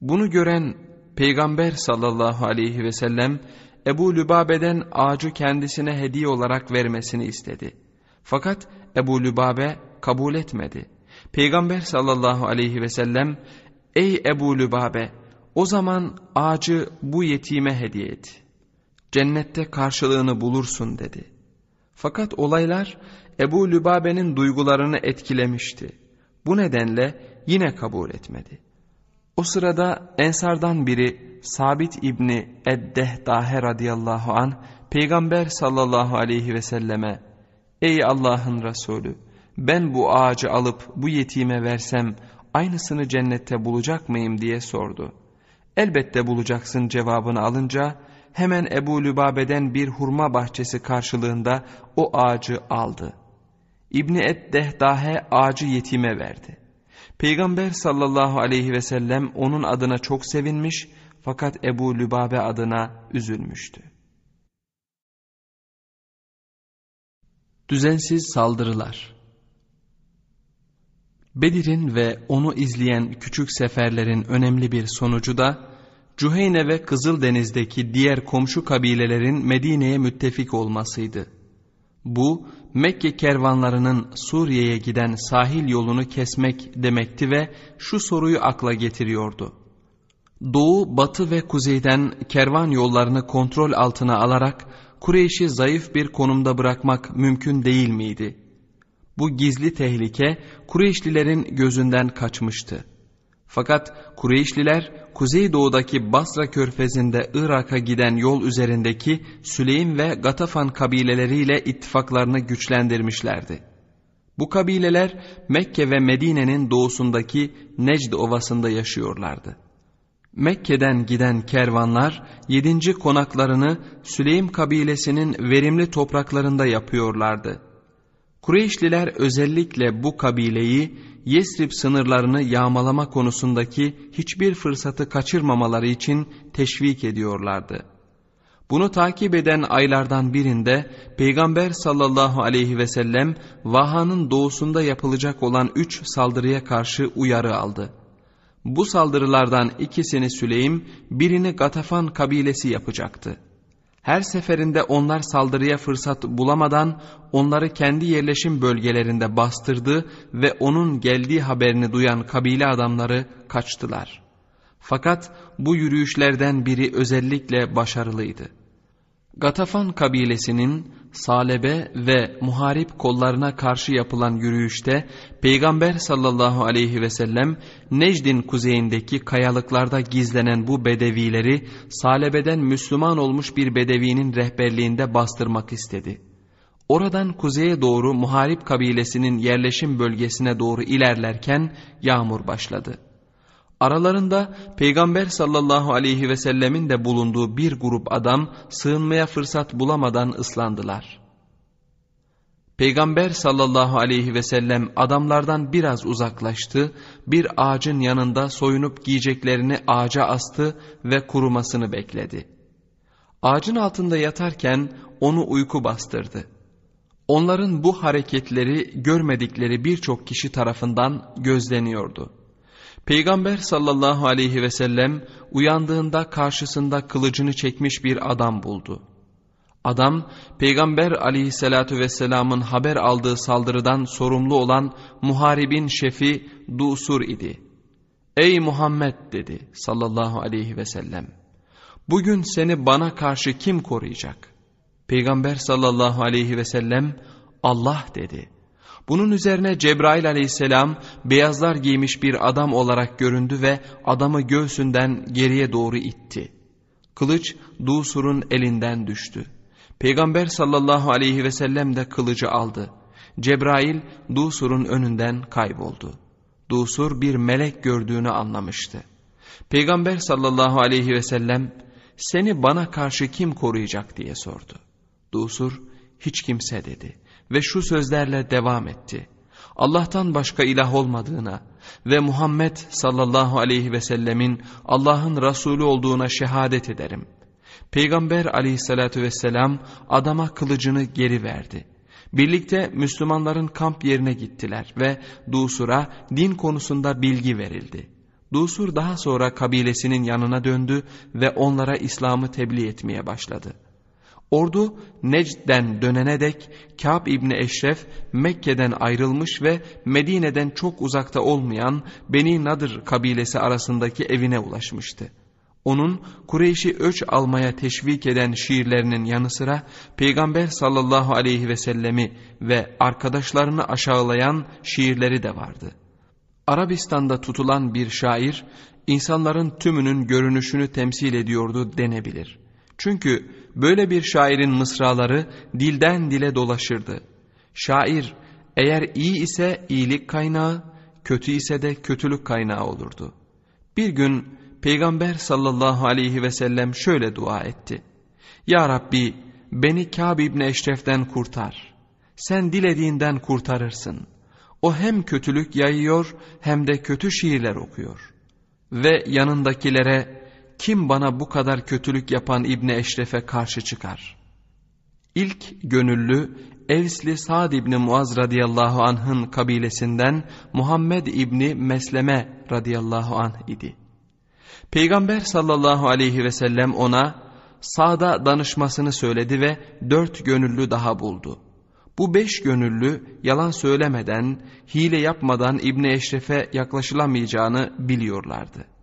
Bunu gören Peygamber sallallahu aleyhi ve sellem Ebu Lübabe'den ağacı kendisine hediye olarak vermesini istedi. Fakat Ebu Lübabe kabul etmedi. Peygamber sallallahu aleyhi ve sellem ''Ey Ebu Lübabe o zaman ağacı bu yetime hediye et.'' cennette karşılığını bulursun dedi. Fakat olaylar Ebu Lübabe'nin duygularını etkilemişti. Bu nedenle yine kabul etmedi. O sırada Ensardan biri Sabit İbni Eddehdahe radıyallahu an Peygamber sallallahu aleyhi ve selleme Ey Allah'ın Resulü ben bu ağacı alıp bu yetime versem aynısını cennette bulacak mıyım diye sordu. Elbette bulacaksın cevabını alınca hemen Ebu Lübabe'den bir hurma bahçesi karşılığında o ağacı aldı. İbni Eddehdahe ağacı yetime verdi. Peygamber sallallahu aleyhi ve sellem onun adına çok sevinmiş fakat Ebu Lübabe adına üzülmüştü. Düzensiz saldırılar Bedir'in ve onu izleyen küçük seferlerin önemli bir sonucu da Cüheyne ve Kızıldeniz'deki diğer komşu kabilelerin Medine'ye müttefik olmasıydı. Bu Mekke kervanlarının Suriye'ye giden sahil yolunu kesmek demekti ve şu soruyu akla getiriyordu. Doğu, batı ve kuzeyden kervan yollarını kontrol altına alarak Kureyş'i zayıf bir konumda bırakmak mümkün değil miydi? Bu gizli tehlike Kureyşlilerin gözünden kaçmıştı. Fakat Kureyşliler kuzeydoğudaki Basra körfezinde Irak'a giden yol üzerindeki Süleym ve Gatafan kabileleriyle ittifaklarını güçlendirmişlerdi. Bu kabileler Mekke ve Medine'nin doğusundaki Necd ovasında yaşıyorlardı. Mekke'den giden kervanlar yedinci konaklarını Süleym kabilesinin verimli topraklarında yapıyorlardı. Kureyşliler özellikle bu kabileyi Yesrib sınırlarını yağmalama konusundaki hiçbir fırsatı kaçırmamaları için teşvik ediyorlardı. Bunu takip eden aylardan birinde Peygamber sallallahu aleyhi ve sellem Vaha'nın doğusunda yapılacak olan üç saldırıya karşı uyarı aldı. Bu saldırılardan ikisini Süleym, birini Gatafan kabilesi yapacaktı. Her seferinde onlar saldırıya fırsat bulamadan onları kendi yerleşim bölgelerinde bastırdı ve onun geldiği haberini duyan kabile adamları kaçtılar. Fakat bu yürüyüşlerden biri özellikle başarılıydı. Gatafan kabilesinin salebe ve muharip kollarına karşı yapılan yürüyüşte Peygamber sallallahu aleyhi ve sellem Necd'in kuzeyindeki kayalıklarda gizlenen bu bedevileri salebeden Müslüman olmuş bir bedevinin rehberliğinde bastırmak istedi. Oradan kuzeye doğru muharip kabilesinin yerleşim bölgesine doğru ilerlerken yağmur başladı. Aralarında Peygamber sallallahu aleyhi ve sellemin de bulunduğu bir grup adam sığınmaya fırsat bulamadan ıslandılar. Peygamber sallallahu aleyhi ve sellem adamlardan biraz uzaklaştı, bir ağacın yanında soyunup giyeceklerini ağaca astı ve kurumasını bekledi. Ağacın altında yatarken onu uyku bastırdı. Onların bu hareketleri görmedikleri birçok kişi tarafından gözleniyordu. Peygamber sallallahu aleyhi ve sellem uyandığında karşısında kılıcını çekmiş bir adam buldu. Adam Peygamber aleyhissalatu vesselamın haber aldığı saldırıdan sorumlu olan muharibin şefi Dusur idi. Ey Muhammed dedi sallallahu aleyhi ve sellem. Bugün seni bana karşı kim koruyacak? Peygamber sallallahu aleyhi ve sellem Allah dedi. Bunun üzerine Cebrail aleyhisselam beyazlar giymiş bir adam olarak göründü ve adamı göğsünden geriye doğru itti. Kılıç Dusur'un elinden düştü. Peygamber sallallahu aleyhi ve sellem de kılıcı aldı. Cebrail Dusur'un önünden kayboldu. Dusur bir melek gördüğünü anlamıştı. Peygamber sallallahu aleyhi ve sellem seni bana karşı kim koruyacak diye sordu. Dusur hiç kimse dedi ve şu sözlerle devam etti. Allah'tan başka ilah olmadığına ve Muhammed sallallahu aleyhi ve sellemin Allah'ın Resulü olduğuna şehadet ederim. Peygamber aleyhissalatü vesselam adama kılıcını geri verdi. Birlikte Müslümanların kamp yerine gittiler ve Dusur'a din konusunda bilgi verildi. Dusur daha sonra kabilesinin yanına döndü ve onlara İslam'ı tebliğ etmeye başladı. Ordu Necd'den dönene dek Kâb İbni Eşref Mekke'den ayrılmış ve Medine'den çok uzakta olmayan Beni Nadır kabilesi arasındaki evine ulaşmıştı. Onun Kureyş'i öç almaya teşvik eden şiirlerinin yanı sıra Peygamber sallallahu aleyhi ve sellemi ve arkadaşlarını aşağılayan şiirleri de vardı. Arabistan'da tutulan bir şair insanların tümünün görünüşünü temsil ediyordu denebilir. Çünkü böyle bir şairin mısraları dilden dile dolaşırdı. Şair eğer iyi ise iyilik kaynağı, kötü ise de kötülük kaynağı olurdu. Bir gün Peygamber sallallahu aleyhi ve sellem şöyle dua etti. Ya Rabbi beni Kâb İbni Eşref'ten kurtar. Sen dilediğinden kurtarırsın. O hem kötülük yayıyor hem de kötü şiirler okuyor. Ve yanındakilere kim bana bu kadar kötülük yapan İbni Eşref'e karşı çıkar? İlk gönüllü Evsli Sa'd İbni Muaz radıyallahu anh'ın kabilesinden Muhammed İbni Mesleme radıyallahu anh idi. Peygamber sallallahu aleyhi ve sellem ona sağda danışmasını söyledi ve dört gönüllü daha buldu. Bu beş gönüllü yalan söylemeden, hile yapmadan İbni Eşref'e yaklaşılamayacağını biliyorlardı.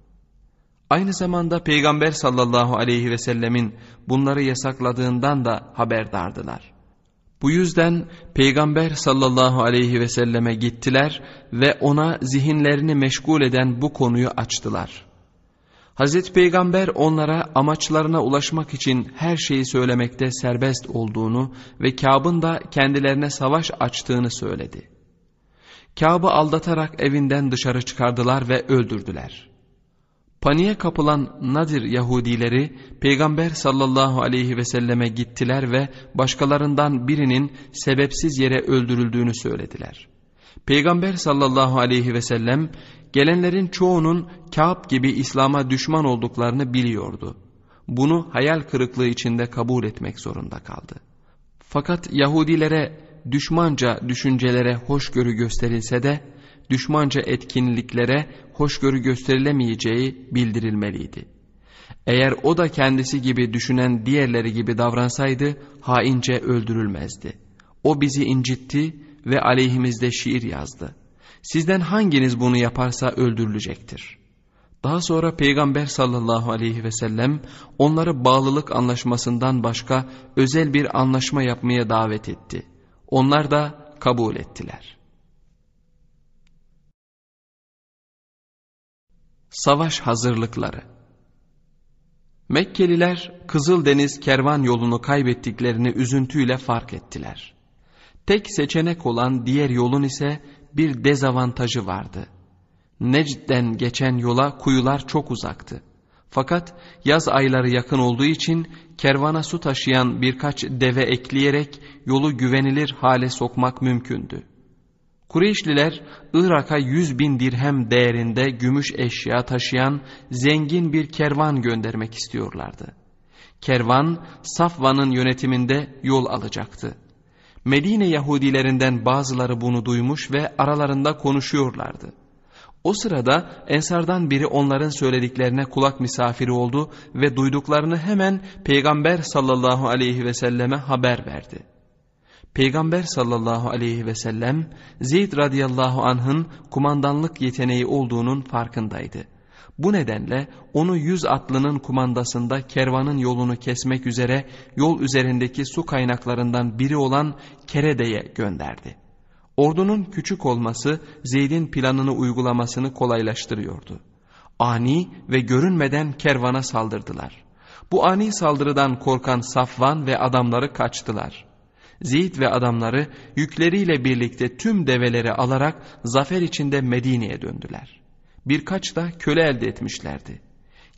Aynı zamanda Peygamber sallallahu aleyhi ve sellemin bunları yasakladığından da haberdardılar. Bu yüzden Peygamber sallallahu aleyhi ve selleme gittiler ve ona zihinlerini meşgul eden bu konuyu açtılar. Hazreti Peygamber onlara amaçlarına ulaşmak için her şeyi söylemekte serbest olduğunu ve Kâb'ın da kendilerine savaş açtığını söyledi. Kâb'ı aldatarak evinden dışarı çıkardılar ve öldürdüler. Paniğe kapılan Nadir Yahudileri Peygamber sallallahu aleyhi ve selleme gittiler ve başkalarından birinin sebepsiz yere öldürüldüğünü söylediler. Peygamber sallallahu aleyhi ve sellem gelenlerin çoğunun Kâb gibi İslam'a düşman olduklarını biliyordu. Bunu hayal kırıklığı içinde kabul etmek zorunda kaldı. Fakat Yahudilere düşmanca düşüncelere hoşgörü gösterilse de düşmanca etkinliklere hoşgörü gösterilemeyeceği bildirilmeliydi. Eğer o da kendisi gibi düşünen diğerleri gibi davransaydı haince öldürülmezdi. O bizi incitti ve aleyhimizde şiir yazdı. Sizden hanginiz bunu yaparsa öldürülecektir. Daha sonra Peygamber sallallahu aleyhi ve sellem onları bağlılık anlaşmasından başka özel bir anlaşma yapmaya davet etti. Onlar da kabul ettiler. Savaş hazırlıkları Mekkeliler Kızıldeniz kervan yolunu kaybettiklerini üzüntüyle fark ettiler. Tek seçenek olan diğer yolun ise bir dezavantajı vardı. Necd'den geçen yola kuyular çok uzaktı. Fakat yaz ayları yakın olduğu için kervana su taşıyan birkaç deve ekleyerek yolu güvenilir hale sokmak mümkündü. Kureyşliler Irak'a yüz bin dirhem değerinde gümüş eşya taşıyan zengin bir kervan göndermek istiyorlardı. Kervan Safvan'ın yönetiminde yol alacaktı. Medine Yahudilerinden bazıları bunu duymuş ve aralarında konuşuyorlardı. O sırada Ensardan biri onların söylediklerine kulak misafiri oldu ve duyduklarını hemen Peygamber sallallahu aleyhi ve selleme haber verdi. Peygamber sallallahu aleyhi ve sellem Zeyd radıyallahu anh'ın kumandanlık yeteneği olduğunun farkındaydı. Bu nedenle onu yüz atlının kumandasında kervanın yolunu kesmek üzere yol üzerindeki su kaynaklarından biri olan Kerede'ye gönderdi. Ordunun küçük olması Zeyd'in planını uygulamasını kolaylaştırıyordu. Ani ve görünmeden kervana saldırdılar. Bu ani saldırıdan korkan Safvan ve adamları kaçtılar. Zeyd ve adamları yükleriyle birlikte tüm develeri alarak zafer içinde Medine'ye döndüler. Birkaç da köle elde etmişlerdi.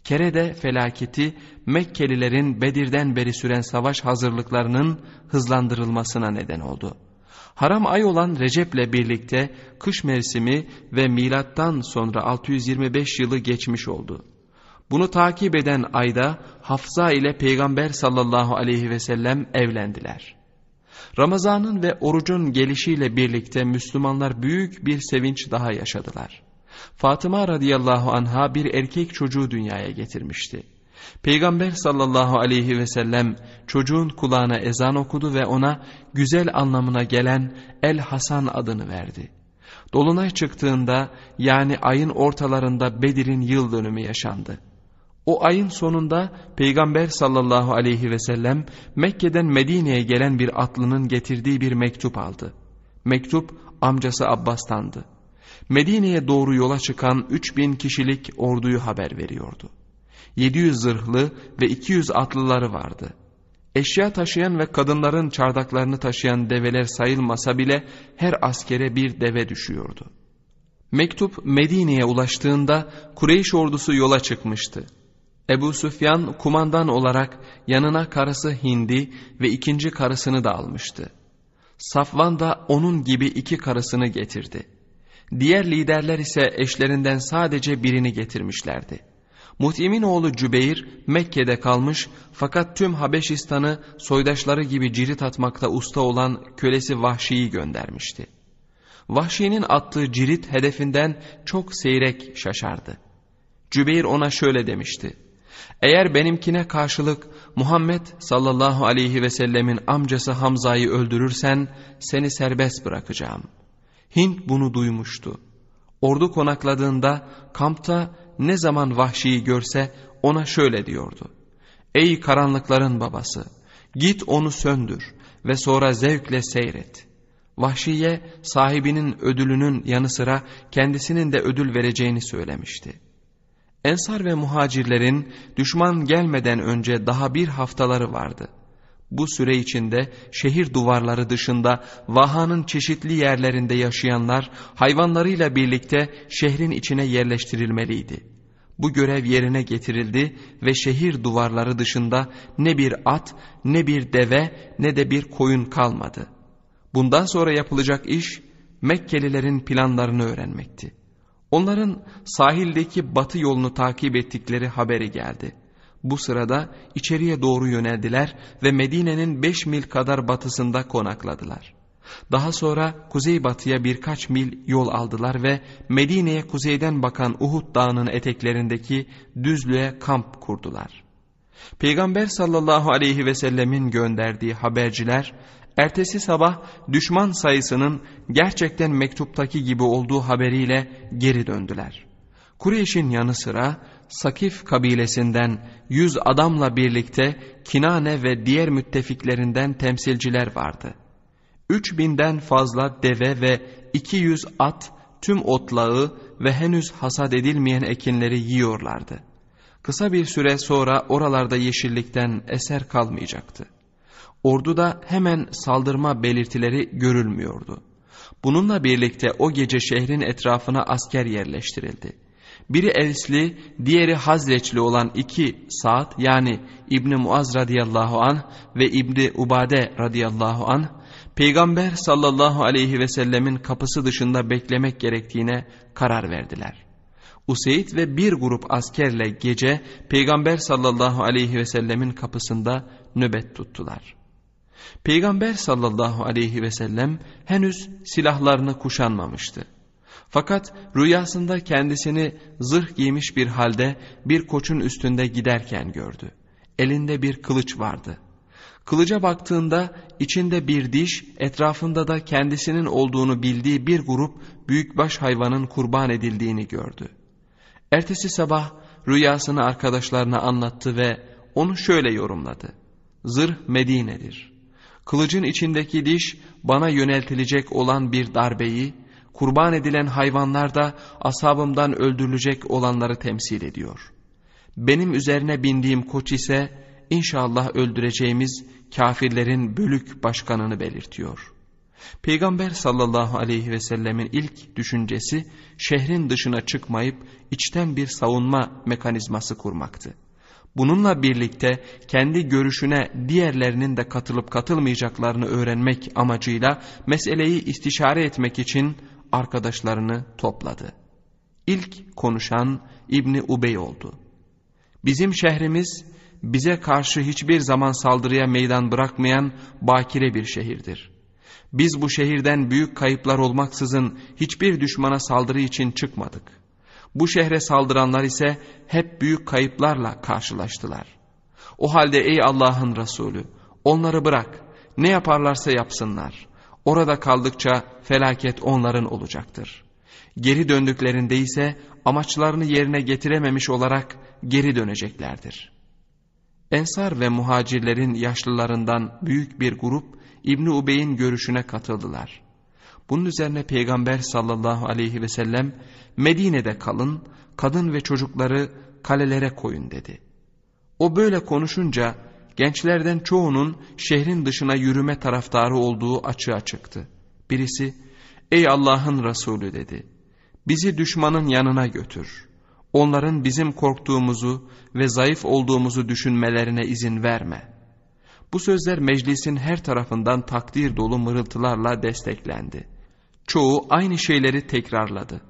Kerede felaketi Mekkelilerin Bedir'den beri süren savaş hazırlıklarının hızlandırılmasına neden oldu. Haram ay olan Recep'le birlikte kış mevsimi ve milattan sonra 625 yılı geçmiş oldu. Bunu takip eden ayda Hafsa ile Peygamber sallallahu aleyhi ve sellem evlendiler. Ramazanın ve orucun gelişiyle birlikte Müslümanlar büyük bir sevinç daha yaşadılar. Fatıma radıyallahu anha bir erkek çocuğu dünyaya getirmişti. Peygamber sallallahu aleyhi ve sellem çocuğun kulağına ezan okudu ve ona güzel anlamına gelen El Hasan adını verdi. Dolunay çıktığında yani ayın ortalarında Bedir'in yıl dönümü yaşandı. O ayın sonunda Peygamber sallallahu aleyhi ve sellem Mekke'den Medine'ye gelen bir atlının getirdiği bir mektup aldı. Mektup amcası Abbas'tandı. Medine'ye doğru yola çıkan 3000 kişilik orduyu haber veriyordu. 700 zırhlı ve 200 atlıları vardı. Eşya taşıyan ve kadınların çardaklarını taşıyan develer sayılmasa bile her askere bir deve düşüyordu. Mektup Medine'ye ulaştığında Kureyş ordusu yola çıkmıştı. Ebu Süfyan kumandan olarak yanına karısı Hindi ve ikinci karısını da almıştı. Safvan da onun gibi iki karısını getirdi. Diğer liderler ise eşlerinden sadece birini getirmişlerdi. Muhtimin oğlu Cübeyr Mekke'de kalmış fakat tüm Habeşistan'ı soydaşları gibi cirit atmakta usta olan kölesi Vahşi'yi göndermişti. Vahşi'nin attığı cirit hedefinden çok seyrek şaşardı. Cübeyr ona şöyle demişti. Eğer benimkine karşılık Muhammed sallallahu aleyhi ve sellemin amcası Hamza'yı öldürürsen seni serbest bırakacağım. Hint bunu duymuştu. Ordu konakladığında kampta ne zaman vahşiyi görse ona şöyle diyordu. Ey karanlıkların babası git onu söndür ve sonra zevkle seyret. Vahşiye sahibinin ödülünün yanı sıra kendisinin de ödül vereceğini söylemişti. Ensar ve muhacirlerin düşman gelmeden önce daha bir haftaları vardı. Bu süre içinde şehir duvarları dışında vahanın çeşitli yerlerinde yaşayanlar hayvanlarıyla birlikte şehrin içine yerleştirilmeliydi. Bu görev yerine getirildi ve şehir duvarları dışında ne bir at, ne bir deve, ne de bir koyun kalmadı. Bundan sonra yapılacak iş Mekkelilerin planlarını öğrenmekti. Onların sahildeki batı yolunu takip ettikleri haberi geldi. Bu sırada içeriye doğru yöneldiler ve Medine'nin beş mil kadar batısında konakladılar. Daha sonra kuzeybatıya birkaç mil yol aldılar ve Medine'ye kuzeyden bakan Uhud dağının eteklerindeki düzlüğe kamp kurdular. Peygamber sallallahu aleyhi ve sellemin gönderdiği haberciler Ertesi sabah düşman sayısının gerçekten mektuptaki gibi olduğu haberiyle geri döndüler. Kureyş'in yanı sıra Sakif kabilesinden yüz adamla birlikte Kinane ve diğer müttefiklerinden temsilciler vardı. Üç binden fazla deve ve iki yüz at tüm otlağı ve henüz hasat edilmeyen ekinleri yiyorlardı. Kısa bir süre sonra oralarda yeşillikten eser kalmayacaktı. Orduda hemen saldırma belirtileri görülmüyordu. Bununla birlikte o gece şehrin etrafına asker yerleştirildi. Biri Evsli, diğeri Hazreçli olan iki saat yani İbni Muaz radıyallahu an ve İbni Ubade radıyallahu an Peygamber sallallahu aleyhi ve sellemin kapısı dışında beklemek gerektiğine karar verdiler. Useyd ve bir grup askerle gece Peygamber sallallahu aleyhi ve sellemin kapısında nöbet tuttular. Peygamber sallallahu aleyhi ve sellem henüz silahlarını kuşanmamıştı. Fakat rüyasında kendisini zırh giymiş bir halde bir koçun üstünde giderken gördü. Elinde bir kılıç vardı. Kılıca baktığında içinde bir diş, etrafında da kendisinin olduğunu bildiği bir grup büyükbaş hayvanın kurban edildiğini gördü. Ertesi sabah rüyasını arkadaşlarına anlattı ve onu şöyle yorumladı. Zırh Medine'dir. Kılıcın içindeki diş bana yöneltilecek olan bir darbeyi, kurban edilen hayvanlar da asabımdan öldürülecek olanları temsil ediyor. Benim üzerine bindiğim koç ise inşallah öldüreceğimiz kafirlerin bölük başkanını belirtiyor. Peygamber sallallahu aleyhi ve sellemin ilk düşüncesi şehrin dışına çıkmayıp içten bir savunma mekanizması kurmaktı. Bununla birlikte kendi görüşüne diğerlerinin de katılıp katılmayacaklarını öğrenmek amacıyla meseleyi istişare etmek için arkadaşlarını topladı. İlk konuşan İbni Ubey oldu. Bizim şehrimiz bize karşı hiçbir zaman saldırıya meydan bırakmayan bakire bir şehirdir. Biz bu şehirden büyük kayıplar olmaksızın hiçbir düşmana saldırı için çıkmadık. Bu şehre saldıranlar ise hep büyük kayıplarla karşılaştılar. O halde ey Allah'ın Resulü onları bırak ne yaparlarsa yapsınlar. Orada kaldıkça felaket onların olacaktır. Geri döndüklerinde ise amaçlarını yerine getirememiş olarak geri döneceklerdir. Ensar ve muhacirlerin yaşlılarından büyük bir grup İbni Ubey'in görüşüne katıldılar. Bunun üzerine Peygamber sallallahu aleyhi ve sellem Medine'de kalın, kadın ve çocukları kalelere koyun dedi. O böyle konuşunca gençlerden çoğunun şehrin dışına yürüme taraftarı olduğu açığa çıktı. Birisi, ey Allah'ın Resulü dedi, bizi düşmanın yanına götür. Onların bizim korktuğumuzu ve zayıf olduğumuzu düşünmelerine izin verme. Bu sözler meclisin her tarafından takdir dolu mırıltılarla desteklendi. Çoğu aynı şeyleri tekrarladı.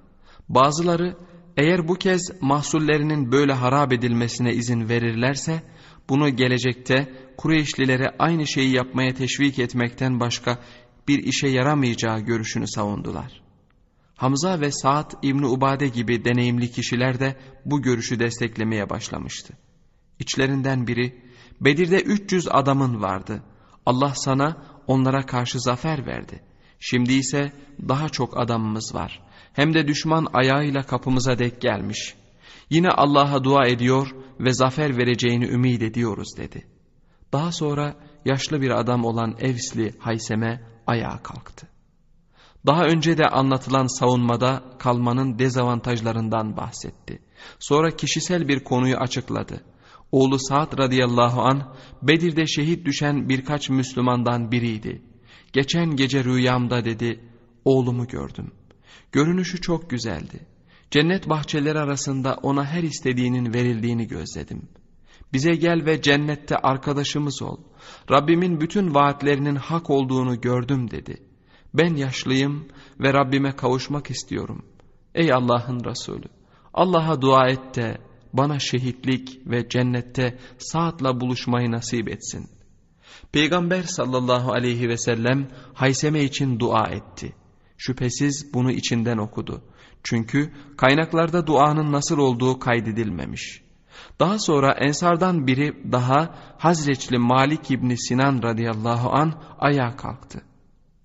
Bazıları eğer bu kez mahsullerinin böyle harap edilmesine izin verirlerse bunu gelecekte Kureyşlilere aynı şeyi yapmaya teşvik etmekten başka bir işe yaramayacağı görüşünü savundular. Hamza ve Saad İbni Ubade gibi deneyimli kişiler de bu görüşü desteklemeye başlamıştı. İçlerinden biri, Bedir'de 300 adamın vardı. Allah sana onlara karşı zafer verdi. Şimdi ise daha çok adamımız var. Hem de düşman ayağıyla kapımıza dek gelmiş. Yine Allah'a dua ediyor ve zafer vereceğini ümit ediyoruz dedi. Daha sonra yaşlı bir adam olan Evsli Haysem'e ayağa kalktı. Daha önce de anlatılan savunmada kalmanın dezavantajlarından bahsetti. Sonra kişisel bir konuyu açıkladı. Oğlu Sa'd radıyallahu an Bedir'de şehit düşen birkaç Müslümandan biriydi. Geçen gece rüyamda dedi, oğlumu gördüm. Görünüşü çok güzeldi. Cennet bahçeleri arasında ona her istediğinin verildiğini gözledim. Bize gel ve cennette arkadaşımız ol. Rabbimin bütün vaatlerinin hak olduğunu gördüm dedi. Ben yaşlıyım ve Rabbime kavuşmak istiyorum. Ey Allah'ın Resulü! Allah'a dua et de bana şehitlik ve cennette saatla buluşmayı nasip etsin. Peygamber sallallahu aleyhi ve sellem Hayseme için dua etti. Şüphesiz bunu içinden okudu. Çünkü kaynaklarda duanın nasıl olduğu kaydedilmemiş. Daha sonra ensardan biri daha Hazreçli Malik İbni Sinan radıyallahu an ayağa kalktı.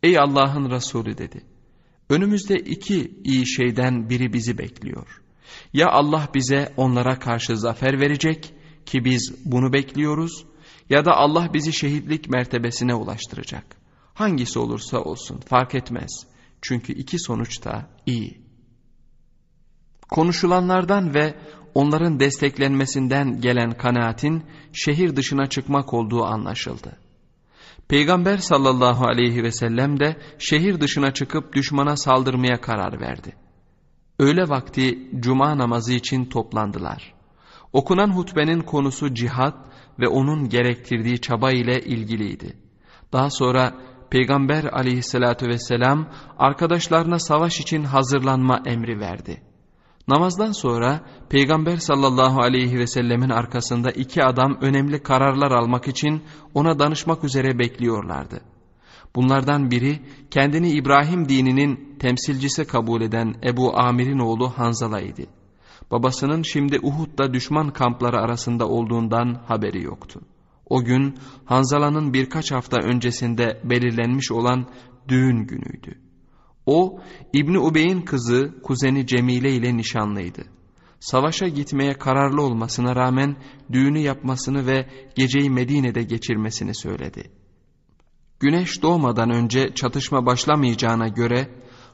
Ey Allah'ın Resulü dedi. Önümüzde iki iyi şeyden biri bizi bekliyor. Ya Allah bize onlara karşı zafer verecek ki biz bunu bekliyoruz ya da Allah bizi şehitlik mertebesine ulaştıracak. Hangisi olursa olsun fark etmez. Çünkü iki sonuç da iyi. Konuşulanlardan ve onların desteklenmesinden gelen kanaatin şehir dışına çıkmak olduğu anlaşıldı. Peygamber sallallahu aleyhi ve sellem de şehir dışına çıkıp düşmana saldırmaya karar verdi. Öğle vakti cuma namazı için toplandılar. Okunan hutbenin konusu cihat ve onun gerektirdiği çaba ile ilgiliydi. Daha sonra Peygamber aleyhissalatü vesselam arkadaşlarına savaş için hazırlanma emri verdi. Namazdan sonra Peygamber sallallahu aleyhi ve sellemin arkasında iki adam önemli kararlar almak için ona danışmak üzere bekliyorlardı. Bunlardan biri kendini İbrahim dininin temsilcisi kabul eden Ebu Amir'in oğlu Hanzala idi. Babasının şimdi Uhud'da düşman kampları arasında olduğundan haberi yoktu. O gün Hanzala'nın birkaç hafta öncesinde belirlenmiş olan düğün günüydü. O İbni Ubey'in kızı kuzeni Cemile ile nişanlıydı. Savaşa gitmeye kararlı olmasına rağmen düğünü yapmasını ve geceyi Medine'de geçirmesini söyledi. Güneş doğmadan önce çatışma başlamayacağına göre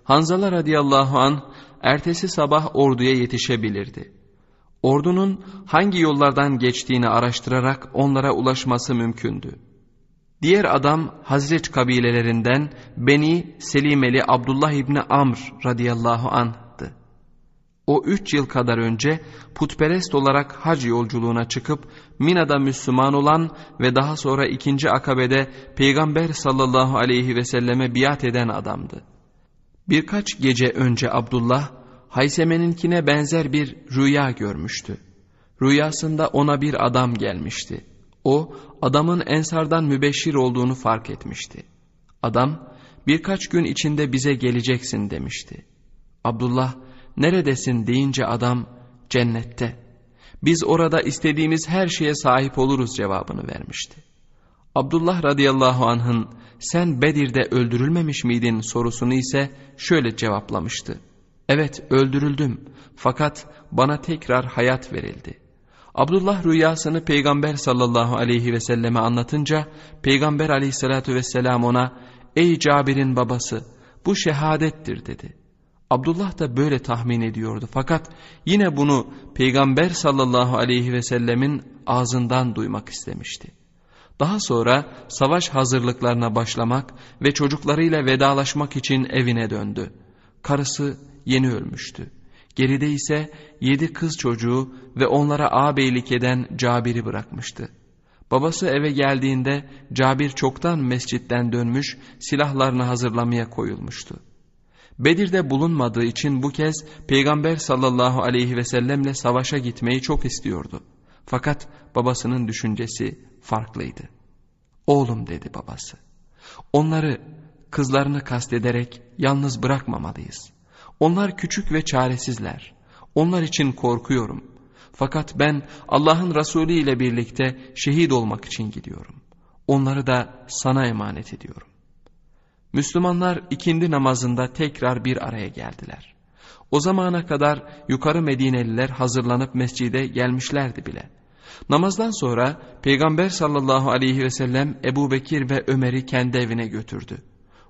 Hanzala radıyallahu an ertesi sabah orduya yetişebilirdi. Ordunun hangi yollardan geçtiğini araştırarak onlara ulaşması mümkündü. Diğer adam Hazret kabilelerinden Beni Selimeli Abdullah İbni Amr radıyallahu anh'tı. O üç yıl kadar önce putperest olarak hac yolculuğuna çıkıp Mina'da Müslüman olan ve daha sonra ikinci akabede Peygamber sallallahu aleyhi ve selleme biat eden adamdı. Birkaç gece önce Abdullah Hayseme'ninkine benzer bir rüya görmüştü. Rüyasında ona bir adam gelmişti. O adamın ensardan mübeşşir olduğunu fark etmişti. Adam birkaç gün içinde bize geleceksin demişti. Abdullah neredesin deyince adam cennette. Biz orada istediğimiz her şeye sahip oluruz cevabını vermişti. Abdullah radıyallahu anh'ın sen Bedir'de öldürülmemiş miydin sorusunu ise şöyle cevaplamıştı. Evet öldürüldüm fakat bana tekrar hayat verildi. Abdullah rüyasını Peygamber sallallahu aleyhi ve selleme anlatınca Peygamber aleyhissalatü vesselam ona ''Ey Cabir'in babası bu şehadettir'' dedi. Abdullah da böyle tahmin ediyordu fakat yine bunu Peygamber sallallahu aleyhi ve sellemin ağzından duymak istemişti. Daha sonra savaş hazırlıklarına başlamak ve çocuklarıyla vedalaşmak için evine döndü. Karısı yeni ölmüştü. Geride ise yedi kız çocuğu ve onlara ağabeylik eden Cabir'i bırakmıştı. Babası eve geldiğinde Cabir çoktan mescitten dönmüş silahlarını hazırlamaya koyulmuştu. Bedir'de bulunmadığı için bu kez Peygamber sallallahu aleyhi ve sellemle savaşa gitmeyi çok istiyordu. Fakat babasının düşüncesi farklıydı. Oğlum dedi babası. Onları kızlarını kastederek yalnız bırakmamalıyız. Onlar küçük ve çaresizler. Onlar için korkuyorum. Fakat ben Allah'ın Resulü ile birlikte şehit olmak için gidiyorum. Onları da sana emanet ediyorum. Müslümanlar ikindi namazında tekrar bir araya geldiler. O zamana kadar yukarı Medineliler hazırlanıp mescide gelmişlerdi bile. Namazdan sonra Peygamber sallallahu aleyhi ve sellem Ebu Bekir ve Ömer'i kendi evine götürdü.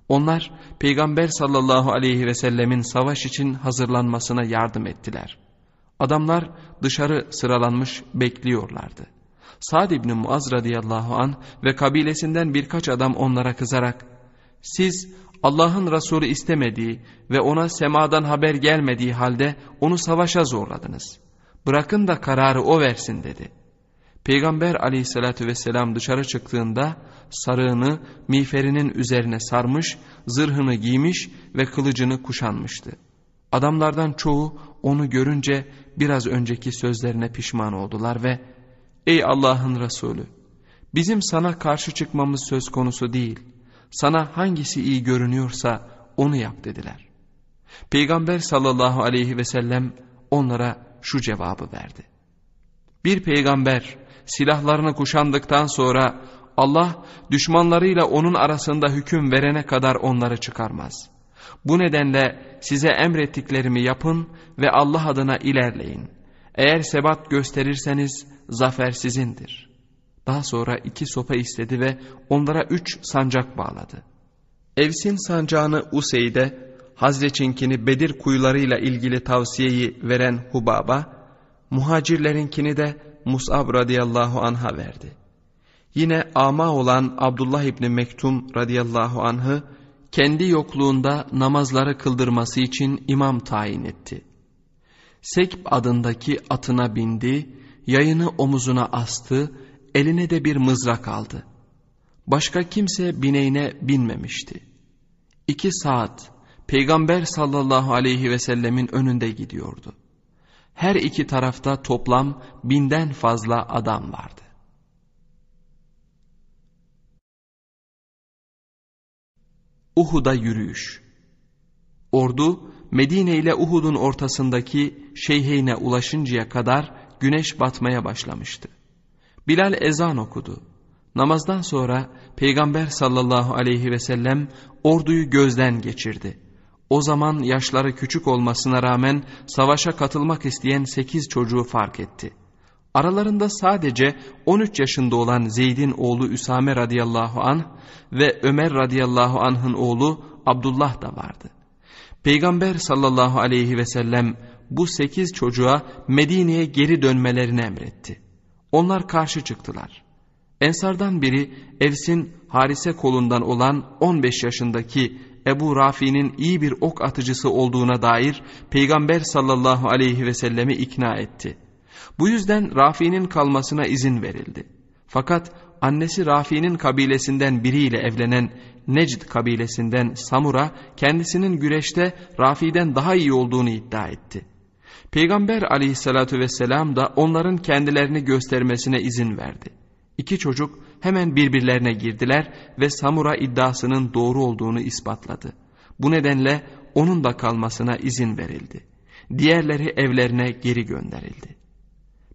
Onlar Peygamber sallallahu aleyhi ve sellemin savaş için hazırlanmasına yardım ettiler. Adamlar dışarı sıralanmış bekliyorlardı. Sa'd ibn Muaz radıyallahu an ve kabilesinden birkaç adam onlara kızarak siz Allah'ın Resulü istemediği ve ona semadan haber gelmediği halde onu savaşa zorladınız. Bırakın da kararı o versin dedi. Peygamber aleyhissalatü vesselam dışarı çıktığında sarığını miğferinin üzerine sarmış, zırhını giymiş ve kılıcını kuşanmıştı. Adamlardan çoğu onu görünce biraz önceki sözlerine pişman oldular ve ''Ey Allah'ın Resulü, bizim sana karşı çıkmamız söz konusu değil, sana hangisi iyi görünüyorsa onu yap.'' dediler. Peygamber sallallahu aleyhi ve sellem onlara şu cevabı verdi. Bir peygamber silahlarını kuşandıktan sonra Allah düşmanlarıyla onun arasında hüküm verene kadar onları çıkarmaz. Bu nedenle size emrettiklerimi yapın ve Allah adına ilerleyin. Eğer sebat gösterirseniz zafer sizindir. Daha sonra iki sopa istedi ve onlara üç sancak bağladı. Evsin sancağını Useyd'e, Hazreçinkini Bedir kuyularıyla ilgili tavsiyeyi veren Hubab'a, muhacirlerinkini de Mus'ab radıyallahu anha verdi. Yine ama olan Abdullah İbni Mektum radıyallahu anh'ı kendi yokluğunda namazları kıldırması için imam tayin etti. Sekb adındaki atına bindi, yayını omuzuna astı, eline de bir mızrak aldı. Başka kimse bineğine binmemişti. İki saat Peygamber sallallahu aleyhi ve sellemin önünde gidiyordu. Her iki tarafta toplam binden fazla adam vardı. Uhud'a yürüyüş Ordu Medine ile Uhud'un ortasındaki Şeyheyne ulaşıncaya kadar güneş batmaya başlamıştı. Bilal ezan okudu. Namazdan sonra Peygamber sallallahu aleyhi ve sellem orduyu gözden geçirdi. O zaman yaşları küçük olmasına rağmen savaşa katılmak isteyen sekiz çocuğu fark etti. Aralarında sadece 13 yaşında olan Zeyd'in oğlu Üsame radıyallahu anh ve Ömer radıyallahu anh'ın oğlu Abdullah da vardı. Peygamber sallallahu aleyhi ve sellem bu sekiz çocuğa Medine'ye geri dönmelerini emretti. Onlar karşı çıktılar. Ensardan biri Evs'in Harise kolundan olan 15 yaşındaki Ebu Rafi'nin iyi bir ok atıcısı olduğuna dair Peygamber sallallahu aleyhi ve sellemi ikna etti. Bu yüzden Rafi'nin kalmasına izin verildi. Fakat annesi Rafi'nin kabilesinden biriyle evlenen Necd kabilesinden Samura kendisinin güreşte Rafi'den daha iyi olduğunu iddia etti. Peygamber aleyhissalatü vesselam da onların kendilerini göstermesine izin verdi. İki çocuk hemen birbirlerine girdiler ve Samura iddiasının doğru olduğunu ispatladı. Bu nedenle onun da kalmasına izin verildi. Diğerleri evlerine geri gönderildi.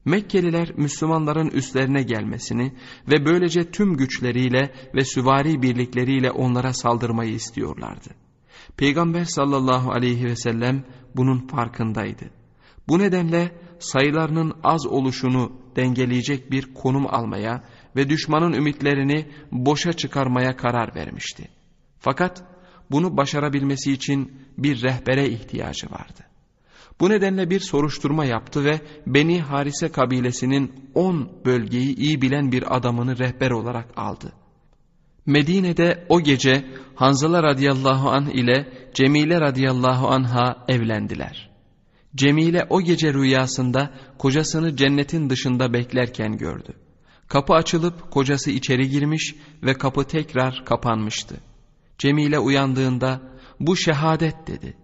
Mekkeliler Müslümanların üstlerine gelmesini ve böylece tüm güçleriyle ve süvari birlikleriyle onlara saldırmayı istiyorlardı. Peygamber sallallahu aleyhi ve sellem bunun farkındaydı. Bu nedenle sayılarının az oluşunu dengeleyecek bir konum almaya ve düşmanın ümitlerini boşa çıkarmaya karar vermişti. Fakat bunu başarabilmesi için bir rehbere ihtiyacı vardı. Bu nedenle bir soruşturma yaptı ve Beni Harise kabilesinin on bölgeyi iyi bilen bir adamını rehber olarak aldı. Medine'de o gece Hanzala radıyallahu anh ile Cemile radıyallahu anha evlendiler. Cemile o gece rüyasında kocasını cennetin dışında beklerken gördü. Kapı açılıp kocası içeri girmiş ve kapı tekrar kapanmıştı. Cemile uyandığında bu şehadet dedi.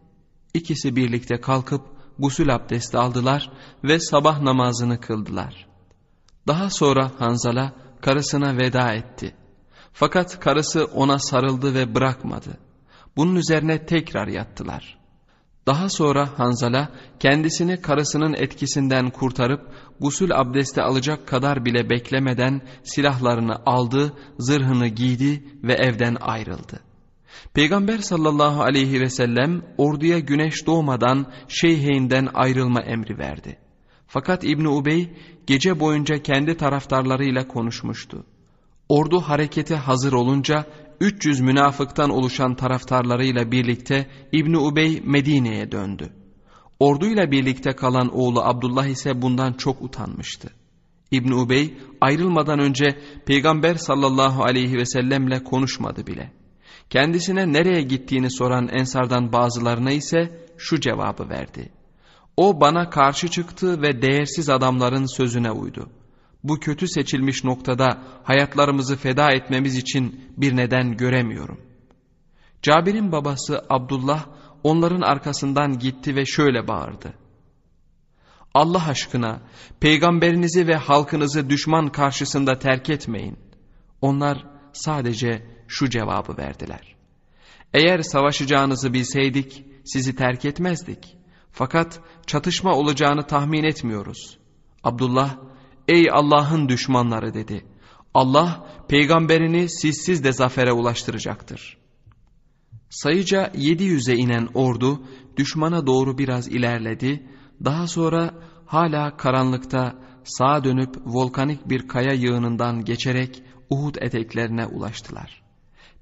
İkisi birlikte kalkıp gusül abdesti aldılar ve sabah namazını kıldılar. Daha sonra Hanzala karısına veda etti. Fakat karısı ona sarıldı ve bırakmadı. Bunun üzerine tekrar yattılar. Daha sonra Hanzala kendisini karısının etkisinden kurtarıp gusül abdesti alacak kadar bile beklemeden silahlarını aldı, zırhını giydi ve evden ayrıldı. Peygamber sallallahu aleyhi ve sellem orduya güneş doğmadan Şeyheyn'den ayrılma emri verdi. Fakat İbni Ubey gece boyunca kendi taraftarlarıyla konuşmuştu. Ordu harekete hazır olunca 300 münafıktan oluşan taraftarlarıyla birlikte İbni Ubey Medine'ye döndü. Orduyla birlikte kalan oğlu Abdullah ise bundan çok utanmıştı. İbni Ubey ayrılmadan önce Peygamber sallallahu aleyhi ve sellemle konuşmadı bile. Kendisine nereye gittiğini soran ensardan bazılarına ise şu cevabı verdi. O bana karşı çıktı ve değersiz adamların sözüne uydu. Bu kötü seçilmiş noktada hayatlarımızı feda etmemiz için bir neden göremiyorum. Cabir'in babası Abdullah onların arkasından gitti ve şöyle bağırdı. Allah aşkına peygamberinizi ve halkınızı düşman karşısında terk etmeyin. Onlar sadece şu cevabı verdiler. Eğer savaşacağınızı bilseydik sizi terk etmezdik. Fakat çatışma olacağını tahmin etmiyoruz. Abdullah, ey Allah'ın düşmanları dedi. Allah peygamberini sizsiz de zafere ulaştıracaktır. Sayıca 700'e inen ordu düşmana doğru biraz ilerledi. Daha sonra hala karanlıkta sağa dönüp volkanik bir kaya yığınından geçerek Uhud eteklerine ulaştılar.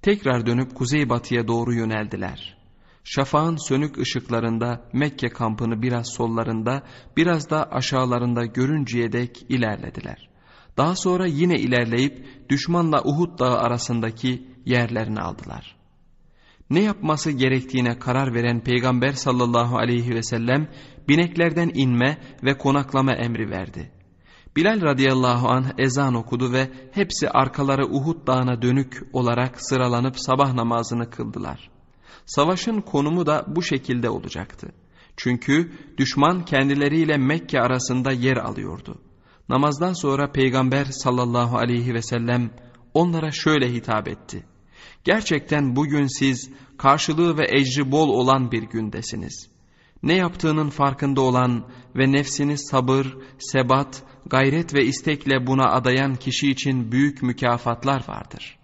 Tekrar dönüp kuzeybatıya doğru yöneldiler. Şafağın sönük ışıklarında Mekke kampını biraz sollarında, biraz da aşağılarında görünceye dek ilerlediler. Daha sonra yine ilerleyip düşmanla Uhud dağı arasındaki yerlerini aldılar. Ne yapması gerektiğine karar veren Peygamber sallallahu aleyhi ve sellem bineklerden inme ve konaklama emri verdi. Bilal radıyallahu anh ezan okudu ve hepsi arkaları Uhud dağına dönük olarak sıralanıp sabah namazını kıldılar. Savaşın konumu da bu şekilde olacaktı. Çünkü düşman kendileriyle Mekke arasında yer alıyordu. Namazdan sonra Peygamber sallallahu aleyhi ve sellem onlara şöyle hitap etti. Gerçekten bugün siz karşılığı ve ecri bol olan bir gündesiniz. Ne yaptığının farkında olan ve nefsini sabır, sebat, gayret ve istekle buna adayan kişi için büyük mükafatlar vardır.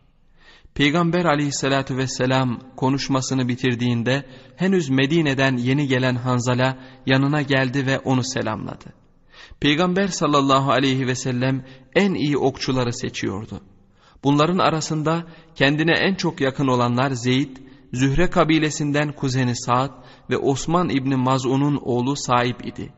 Peygamber aleyhissalatü vesselam konuşmasını bitirdiğinde henüz Medine'den yeni gelen Hanzala yanına geldi ve onu selamladı. Peygamber sallallahu aleyhi ve sellem en iyi okçuları seçiyordu. Bunların arasında kendine en çok yakın olanlar Zeyd, Zühre kabilesinden kuzeni Sa'd ve Osman İbni Maz'un'un oğlu Saib idi.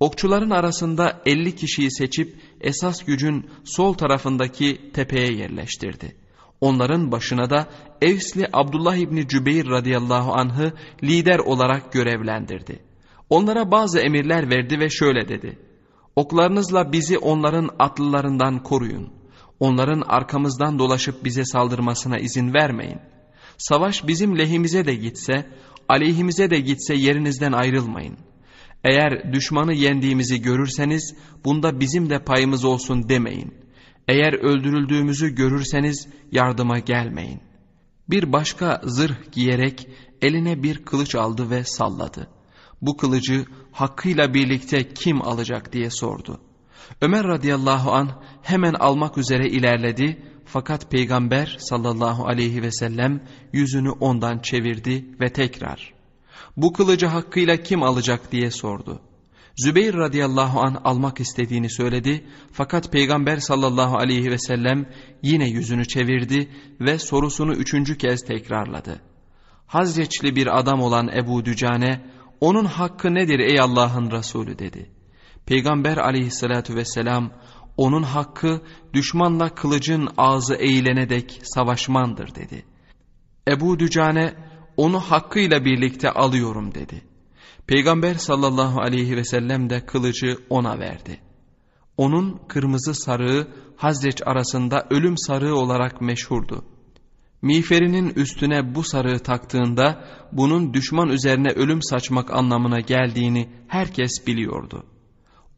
Okçuların arasında 50 kişiyi seçip esas gücün sol tarafındaki tepeye yerleştirdi. Onların başına da Evsli Abdullah İbni Cübeyr radıyallahu anh'ı lider olarak görevlendirdi. Onlara bazı emirler verdi ve şöyle dedi. Oklarınızla bizi onların atlılarından koruyun. Onların arkamızdan dolaşıp bize saldırmasına izin vermeyin. Savaş bizim lehimize de gitse, aleyhimize de gitse yerinizden ayrılmayın. Eğer düşmanı yendiğimizi görürseniz bunda bizim de payımız olsun demeyin. Eğer öldürüldüğümüzü görürseniz yardıma gelmeyin. Bir başka zırh giyerek eline bir kılıç aldı ve salladı. Bu kılıcı hakkıyla birlikte kim alacak diye sordu. Ömer radıyallahu an hemen almak üzere ilerledi fakat peygamber sallallahu aleyhi ve sellem yüzünü ondan çevirdi ve tekrar bu kılıcı hakkıyla kim alacak diye sordu. Zübeyir radıyallahu an almak istediğini söyledi fakat peygamber sallallahu aleyhi ve sellem yine yüzünü çevirdi ve sorusunu üçüncü kez tekrarladı. Hazreçli bir adam olan Ebu Dücane onun hakkı nedir ey Allah'ın Resulü dedi. Peygamber aleyhissalatü vesselam onun hakkı düşmanla kılıcın ağzı eğilene dek savaşmandır dedi. Ebu Dücane onu hakkıyla birlikte alıyorum dedi. Peygamber sallallahu aleyhi ve sellem de kılıcı ona verdi. Onun kırmızı sarığı Hazreç arasında ölüm sarığı olarak meşhurdu. Miğferinin üstüne bu sarığı taktığında bunun düşman üzerine ölüm saçmak anlamına geldiğini herkes biliyordu.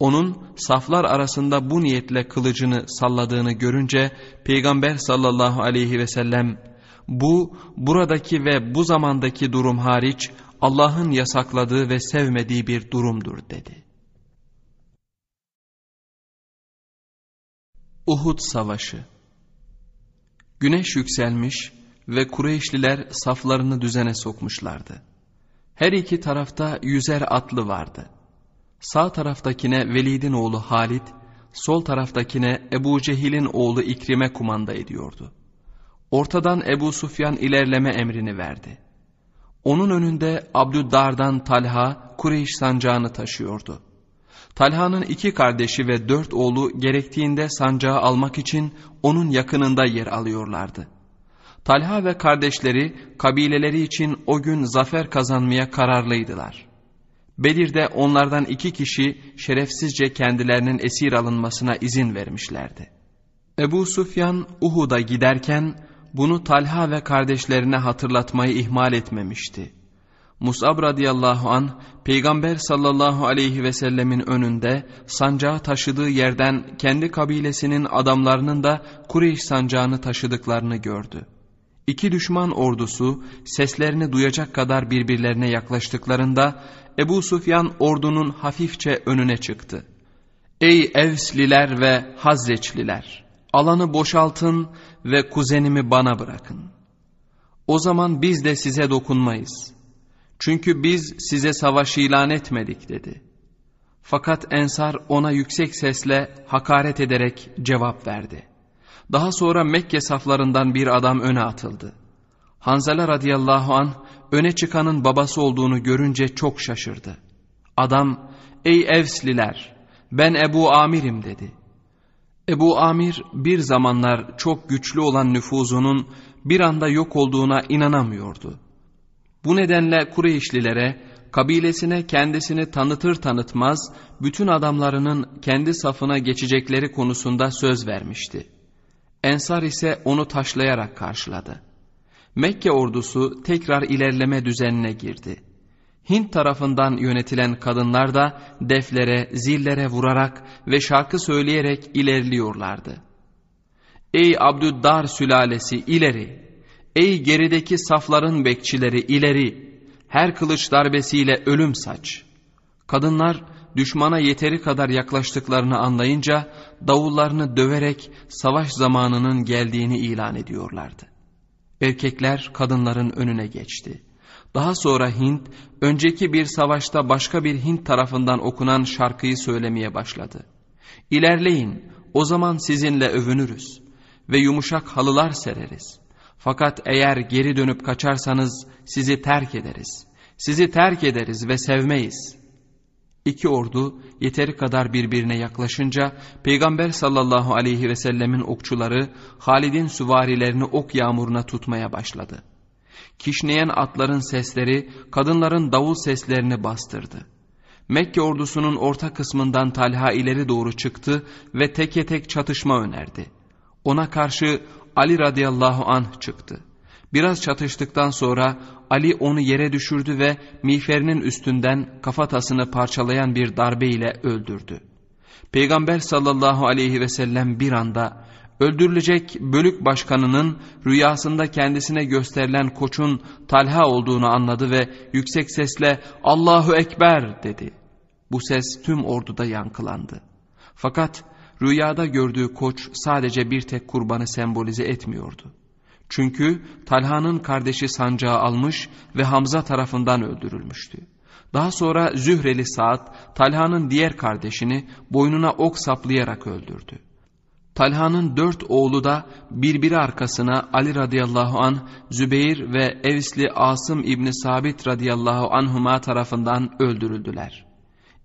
Onun saflar arasında bu niyetle kılıcını salladığını görünce Peygamber sallallahu aleyhi ve sellem bu buradaki ve bu zamandaki durum hariç Allah'ın yasakladığı ve sevmediği bir durumdur dedi. Uhud Savaşı Güneş yükselmiş ve Kureyşliler saflarını düzene sokmuşlardı. Her iki tarafta yüzer atlı vardı. Sağ taraftakine Velid'in oğlu Halid, sol taraftakine Ebu Cehil'in oğlu İkrim'e kumanda ediyordu. Ortadan Ebu Sufyan ilerleme emrini verdi. Onun önünde Abdüddar'dan Talha Kureyş sancağını taşıyordu. Talha'nın iki kardeşi ve dört oğlu gerektiğinde sancağı almak için onun yakınında yer alıyorlardı. Talha ve kardeşleri kabileleri için o gün zafer kazanmaya kararlıydılar. Bedir'de onlardan iki kişi şerefsizce kendilerinin esir alınmasına izin vermişlerdi. Ebu Sufyan Uhud'a giderken bunu Talha ve kardeşlerine hatırlatmayı ihmal etmemişti. Musab radıyallahu an Peygamber sallallahu aleyhi ve sellemin önünde sancağı taşıdığı yerden kendi kabilesinin adamlarının da Kureyş sancağını taşıdıklarını gördü. İki düşman ordusu seslerini duyacak kadar birbirlerine yaklaştıklarında Ebu Sufyan ordunun hafifçe önüne çıktı. Ey Evsliler ve Hazreçliler! Alanı boşaltın ve kuzenimi bana bırakın. O zaman biz de size dokunmayız. Çünkü biz size savaş ilan etmedik dedi. Fakat Ensar ona yüksek sesle hakaret ederek cevap verdi. Daha sonra Mekke saflarından bir adam öne atıldı. Hanzala radıyallahu an öne çıkanın babası olduğunu görünce çok şaşırdı. Adam, ey Evsliler, ben Ebu Amir'im dedi. Ebu Amir bir zamanlar çok güçlü olan nüfuzunun bir anda yok olduğuna inanamıyordu. Bu nedenle Kureyşlilere kabilesine kendisini tanıtır tanıtmaz bütün adamlarının kendi safına geçecekleri konusunda söz vermişti. Ensar ise onu taşlayarak karşıladı. Mekke ordusu tekrar ilerleme düzenine girdi. Hint tarafından yönetilen kadınlar da deflere, zillere vurarak ve şarkı söyleyerek ilerliyorlardı. Ey Abdüddar sülalesi ileri! Ey gerideki safların bekçileri ileri! Her kılıç darbesiyle ölüm saç! Kadınlar düşmana yeteri kadar yaklaştıklarını anlayınca davullarını döverek savaş zamanının geldiğini ilan ediyorlardı. Erkekler kadınların önüne geçti. Daha sonra Hint, önceki bir savaşta başka bir Hint tarafından okunan şarkıyı söylemeye başladı. İlerleyin, o zaman sizinle övünürüz ve yumuşak halılar sereriz. Fakat eğer geri dönüp kaçarsanız sizi terk ederiz. Sizi terk ederiz ve sevmeyiz. İki ordu yeteri kadar birbirine yaklaşınca Peygamber sallallahu aleyhi ve sellemin okçuları Halid'in süvarilerini ok yağmuruna tutmaya başladı. Kişneyen atların sesleri kadınların davul seslerini bastırdı. Mekke ordusunun orta kısmından Talha ileri doğru çıktı ve teke tek çatışma önerdi. Ona karşı Ali radıyallahu anh çıktı. Biraz çatıştıktan sonra Ali onu yere düşürdü ve miğferinin üstünden kafatasını parçalayan bir darbe ile öldürdü. Peygamber sallallahu aleyhi ve sellem bir anda öldürülecek bölük başkanının rüyasında kendisine gösterilen koçun Talha olduğunu anladı ve yüksek sesle Allahu Ekber dedi. Bu ses tüm orduda yankılandı. Fakat rüyada gördüğü koç sadece bir tek kurbanı sembolize etmiyordu. Çünkü Talha'nın kardeşi sancağı almış ve Hamza tarafından öldürülmüştü. Daha sonra Zühreli Saad, Talha'nın diğer kardeşini boynuna ok saplayarak öldürdü. Talha'nın dört oğlu da birbiri arkasına Ali radıyallahu an, Zübeyir ve Evsli Asım İbni Sabit radıyallahu anhuma tarafından öldürüldüler.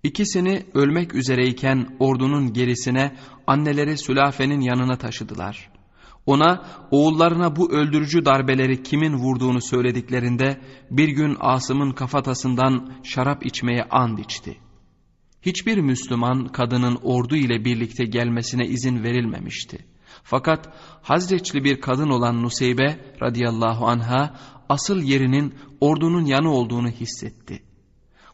İkisini ölmek üzereyken ordunun gerisine anneleri Sülafe'nin yanına taşıdılar. Ona oğullarına bu öldürücü darbeleri kimin vurduğunu söylediklerinde bir gün Asım'ın kafatasından şarap içmeye and içti. Hiçbir Müslüman kadının ordu ile birlikte gelmesine izin verilmemişti. Fakat Hazreçli bir kadın olan Nuseybe radıyallahu anha asıl yerinin ordunun yanı olduğunu hissetti.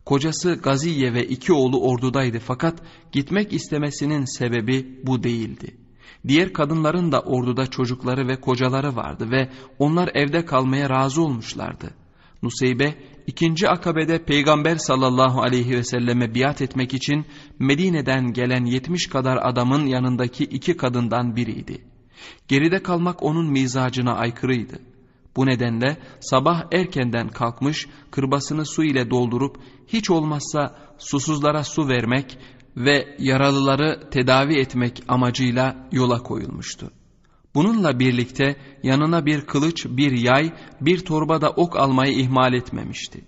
Kocası Gaziye ve iki oğlu ordudaydı fakat gitmek istemesinin sebebi bu değildi. Diğer kadınların da orduda çocukları ve kocaları vardı ve onlar evde kalmaya razı olmuşlardı. Nuseybe ikinci akabede Peygamber sallallahu aleyhi ve selleme biat etmek için Medine'den gelen yetmiş kadar adamın yanındaki iki kadından biriydi. Geride kalmak onun mizacına aykırıydı. Bu nedenle sabah erkenden kalkmış kırbasını su ile doldurup hiç olmazsa susuzlara su vermek ve yaralıları tedavi etmek amacıyla yola koyulmuştu. Bununla birlikte yanına bir kılıç, bir yay, bir torba da ok almayı ihmal etmemişti.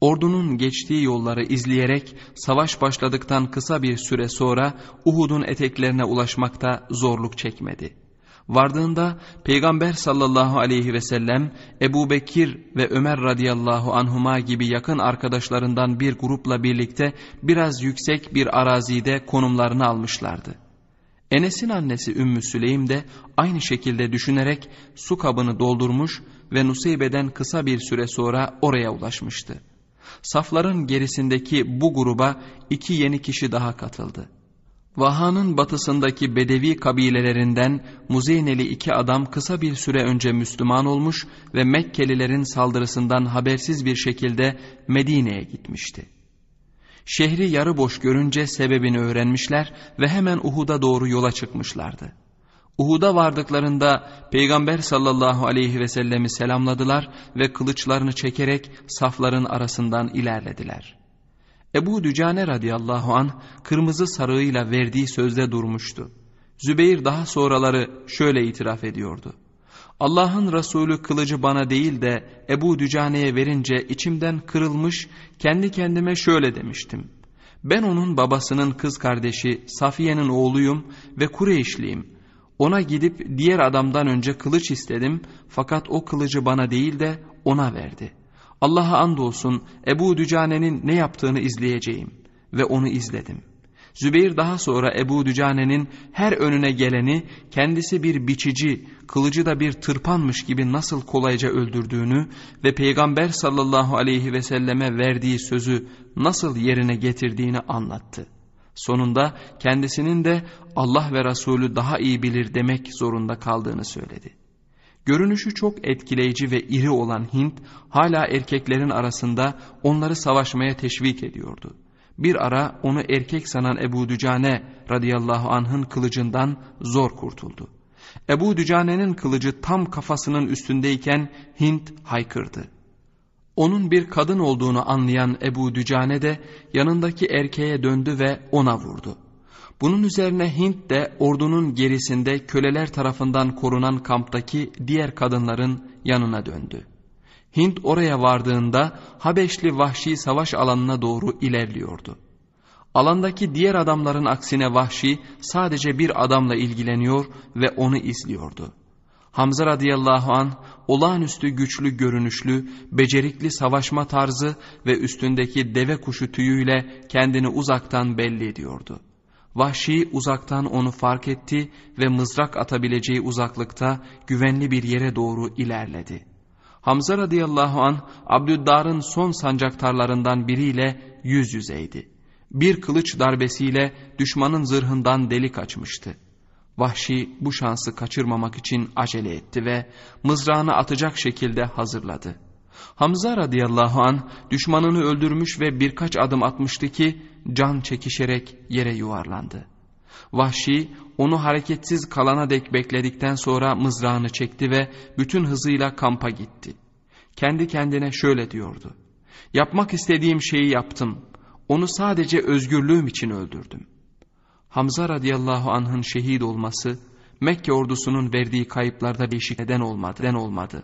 Ordunun geçtiği yolları izleyerek savaş başladıktan kısa bir süre sonra Uhud'un eteklerine ulaşmakta zorluk çekmedi. Vardığında Peygamber sallallahu aleyhi ve sellem Ebu Bekir ve Ömer radıyallahu anhuma gibi yakın arkadaşlarından bir grupla birlikte biraz yüksek bir arazide konumlarını almışlardı. Enes'in annesi Ümmü Süleym de aynı şekilde düşünerek su kabını doldurmuş ve Nuseybe'den kısa bir süre sonra oraya ulaşmıştı. Safların gerisindeki bu gruba iki yeni kişi daha katıldı. Vaha'nın batısındaki Bedevi kabilelerinden Muzeyneli iki adam kısa bir süre önce Müslüman olmuş ve Mekkelilerin saldırısından habersiz bir şekilde Medine'ye gitmişti. Şehri yarı boş görünce sebebini öğrenmişler ve hemen Uhud'a doğru yola çıkmışlardı. Uhud'a vardıklarında Peygamber sallallahu aleyhi ve sellemi selamladılar ve kılıçlarını çekerek safların arasından ilerlediler. Ebu Dücane radıyallahu an kırmızı sarığıyla verdiği sözde durmuştu. Zübeyir daha sonraları şöyle itiraf ediyordu. Allah'ın Resulü kılıcı bana değil de Ebu Dücane'ye verince içimden kırılmış kendi kendime şöyle demiştim. Ben onun babasının kız kardeşi Safiye'nin oğluyum ve Kureyşliyim. Ona gidip diğer adamdan önce kılıç istedim fakat o kılıcı bana değil de ona verdi. Allah'a andolsun Ebu Dücane'nin ne yaptığını izleyeceğim ve onu izledim.'' Zübeyir daha sonra Ebu Dücane'nin her önüne geleni kendisi bir biçici, kılıcı da bir tırpanmış gibi nasıl kolayca öldürdüğünü ve Peygamber sallallahu aleyhi ve selleme verdiği sözü nasıl yerine getirdiğini anlattı. Sonunda kendisinin de Allah ve Resulü daha iyi bilir demek zorunda kaldığını söyledi. Görünüşü çok etkileyici ve iri olan Hint hala erkeklerin arasında onları savaşmaya teşvik ediyordu. Bir ara onu erkek sanan Ebu Dücane radıyallahu anh'ın kılıcından zor kurtuldu. Ebu Dücane'nin kılıcı tam kafasının üstündeyken Hint haykırdı. Onun bir kadın olduğunu anlayan Ebu Dücane de yanındaki erkeğe döndü ve ona vurdu. Bunun üzerine Hint de ordunun gerisinde köleler tarafından korunan kamptaki diğer kadınların yanına döndü. Hint oraya vardığında Habeşli vahşi savaş alanına doğru ilerliyordu. Alandaki diğer adamların aksine vahşi sadece bir adamla ilgileniyor ve onu izliyordu. Hamza radıyallahu an olağanüstü güçlü görünüşlü, becerikli savaşma tarzı ve üstündeki deve kuşu tüyüyle kendini uzaktan belli ediyordu. Vahşi uzaktan onu fark etti ve mızrak atabileceği uzaklıkta güvenli bir yere doğru ilerledi.'' Hamza radıyallahu an Abdüddar'ın son sancaktarlarından biriyle yüz yüzeydi. Bir kılıç darbesiyle düşmanın zırhından delik açmıştı. Vahşi bu şansı kaçırmamak için acele etti ve mızrağını atacak şekilde hazırladı. Hamza radıyallahu an düşmanını öldürmüş ve birkaç adım atmıştı ki can çekişerek yere yuvarlandı. Vahşi onu hareketsiz kalana dek bekledikten sonra mızrağını çekti ve bütün hızıyla kampa gitti. Kendi kendine şöyle diyordu. Yapmak istediğim şeyi yaptım. Onu sadece özgürlüğüm için öldürdüm. Hamza radıyallahu anh'ın şehit olması Mekke ordusunun verdiği kayıplarda değişik neden olmadı. Neden olmadı.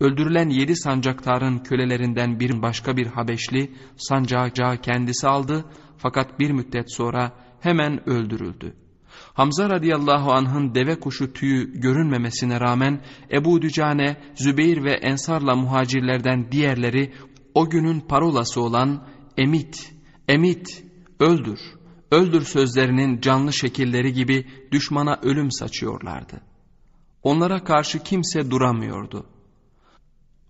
Öldürülen yedi sancaktarın kölelerinden bir başka bir Habeşli sancağı kendisi aldı fakat bir müddet sonra hemen öldürüldü. Hamza radıyallahu anh'ın deve kuşu tüyü görünmemesine rağmen Ebu Dücane, Zübeyir ve Ensar'la muhacirlerden diğerleri o günün parolası olan emit, emit, öldür, öldür sözlerinin canlı şekilleri gibi düşmana ölüm saçıyorlardı. Onlara karşı kimse duramıyordu.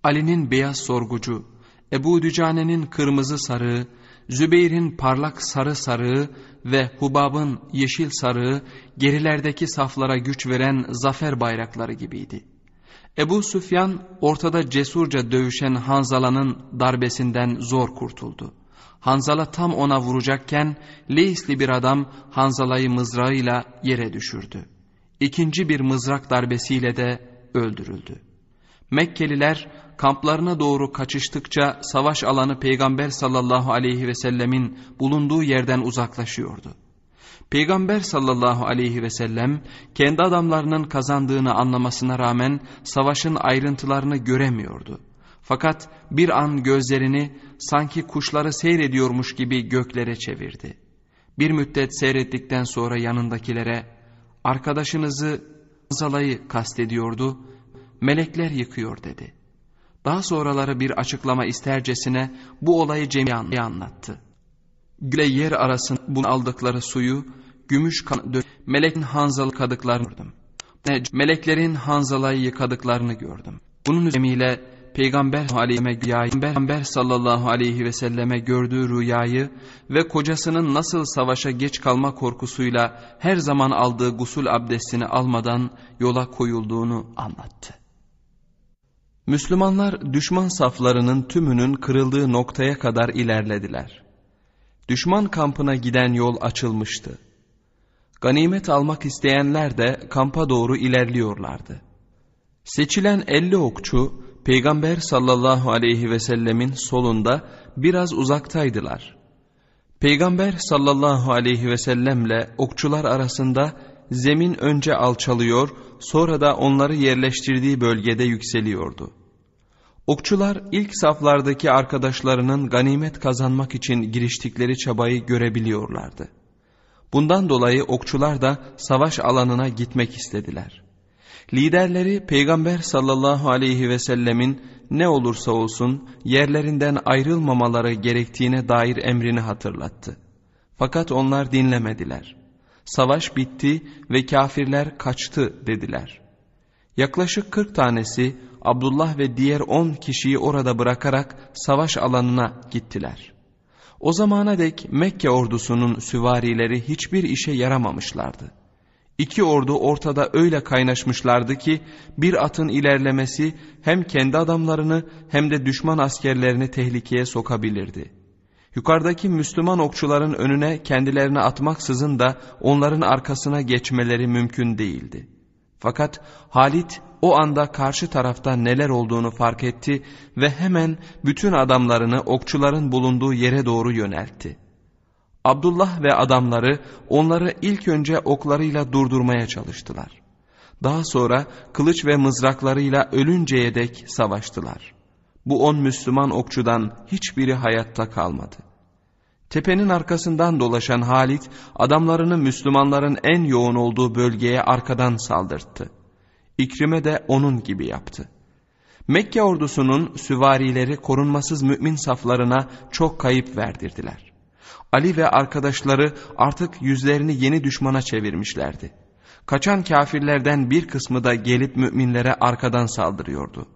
Ali'nin beyaz sorgucu, Ebu Dücane'nin kırmızı sarığı, Zübeyir'in parlak sarı sarığı ve Hubab'ın yeşil sarığı gerilerdeki saflara güç veren zafer bayrakları gibiydi. Ebu Süfyan ortada cesurca dövüşen Hanzala'nın darbesinden zor kurtuldu. Hanzala tam ona vuracakken Leisli bir adam Hanzala'yı mızrağıyla yere düşürdü. İkinci bir mızrak darbesiyle de öldürüldü. Mekkeliler kamplarına doğru kaçıştıkça savaş alanı Peygamber sallallahu aleyhi ve sellemin bulunduğu yerden uzaklaşıyordu. Peygamber sallallahu aleyhi ve sellem kendi adamlarının kazandığını anlamasına rağmen savaşın ayrıntılarını göremiyordu. Fakat bir an gözlerini sanki kuşları seyrediyormuş gibi göklere çevirdi. Bir müddet seyrettikten sonra yanındakilere arkadaşınızı Zalayı kastediyordu, melekler yıkıyor dedi. Daha sonraları bir açıklama istercesine bu olayı Cem'i anlattı. Güle yer arasında bunu aldıkları suyu gümüş kan melekin hanzalı yıkadıklarını gördüm. Meleklerin hanzalayı yıkadıklarını gördüm. Bunun üzerine Peygamber Peygamber sallallahu aleyhi ve selleme gördüğü rüyayı ve kocasının nasıl savaşa geç kalma korkusuyla her zaman aldığı gusul abdestini almadan yola koyulduğunu anlattı. Müslümanlar düşman saflarının tümünün kırıldığı noktaya kadar ilerlediler. Düşman kampına giden yol açılmıştı. Ganimet almak isteyenler de kampa doğru ilerliyorlardı. Seçilen elli okçu Peygamber sallallahu aleyhi ve sellemin solunda biraz uzaktaydılar. Peygamber sallallahu aleyhi ve sellemle okçular arasında zemin önce alçalıyor sonra da onları yerleştirdiği bölgede yükseliyordu. Okçular ilk saflardaki arkadaşlarının ganimet kazanmak için giriştikleri çabayı görebiliyorlardı. Bundan dolayı okçular da savaş alanına gitmek istediler. Liderleri Peygamber sallallahu aleyhi ve sellemin ne olursa olsun yerlerinden ayrılmamaları gerektiğine dair emrini hatırlattı. Fakat onlar dinlemediler. Savaş bitti ve kafirler kaçtı dediler. Yaklaşık kırk tanesi Abdullah ve diğer on kişiyi orada bırakarak savaş alanına gittiler. O zamana dek Mekke ordusunun süvarileri hiçbir işe yaramamışlardı. İki ordu ortada öyle kaynaşmışlardı ki bir atın ilerlemesi hem kendi adamlarını hem de düşman askerlerini tehlikeye sokabilirdi. Yukarıdaki Müslüman okçuların önüne kendilerini atmaksızın da onların arkasına geçmeleri mümkün değildi. Fakat Halit o anda karşı tarafta neler olduğunu fark etti ve hemen bütün adamlarını okçuların bulunduğu yere doğru yöneltti. Abdullah ve adamları onları ilk önce oklarıyla durdurmaya çalıştılar. Daha sonra kılıç ve mızraklarıyla ölünceye dek savaştılar. Bu on Müslüman okçudan hiçbiri hayatta kalmadı. Tepenin arkasından dolaşan Halit adamlarını Müslümanların en yoğun olduğu bölgeye arkadan saldırttı. İkrime de onun gibi yaptı. Mekke ordusunun süvarileri korunmasız mümin saflarına çok kayıp verdirdiler. Ali ve arkadaşları artık yüzlerini yeni düşmana çevirmişlerdi. Kaçan kafirlerden bir kısmı da gelip müminlere arkadan saldırıyordu.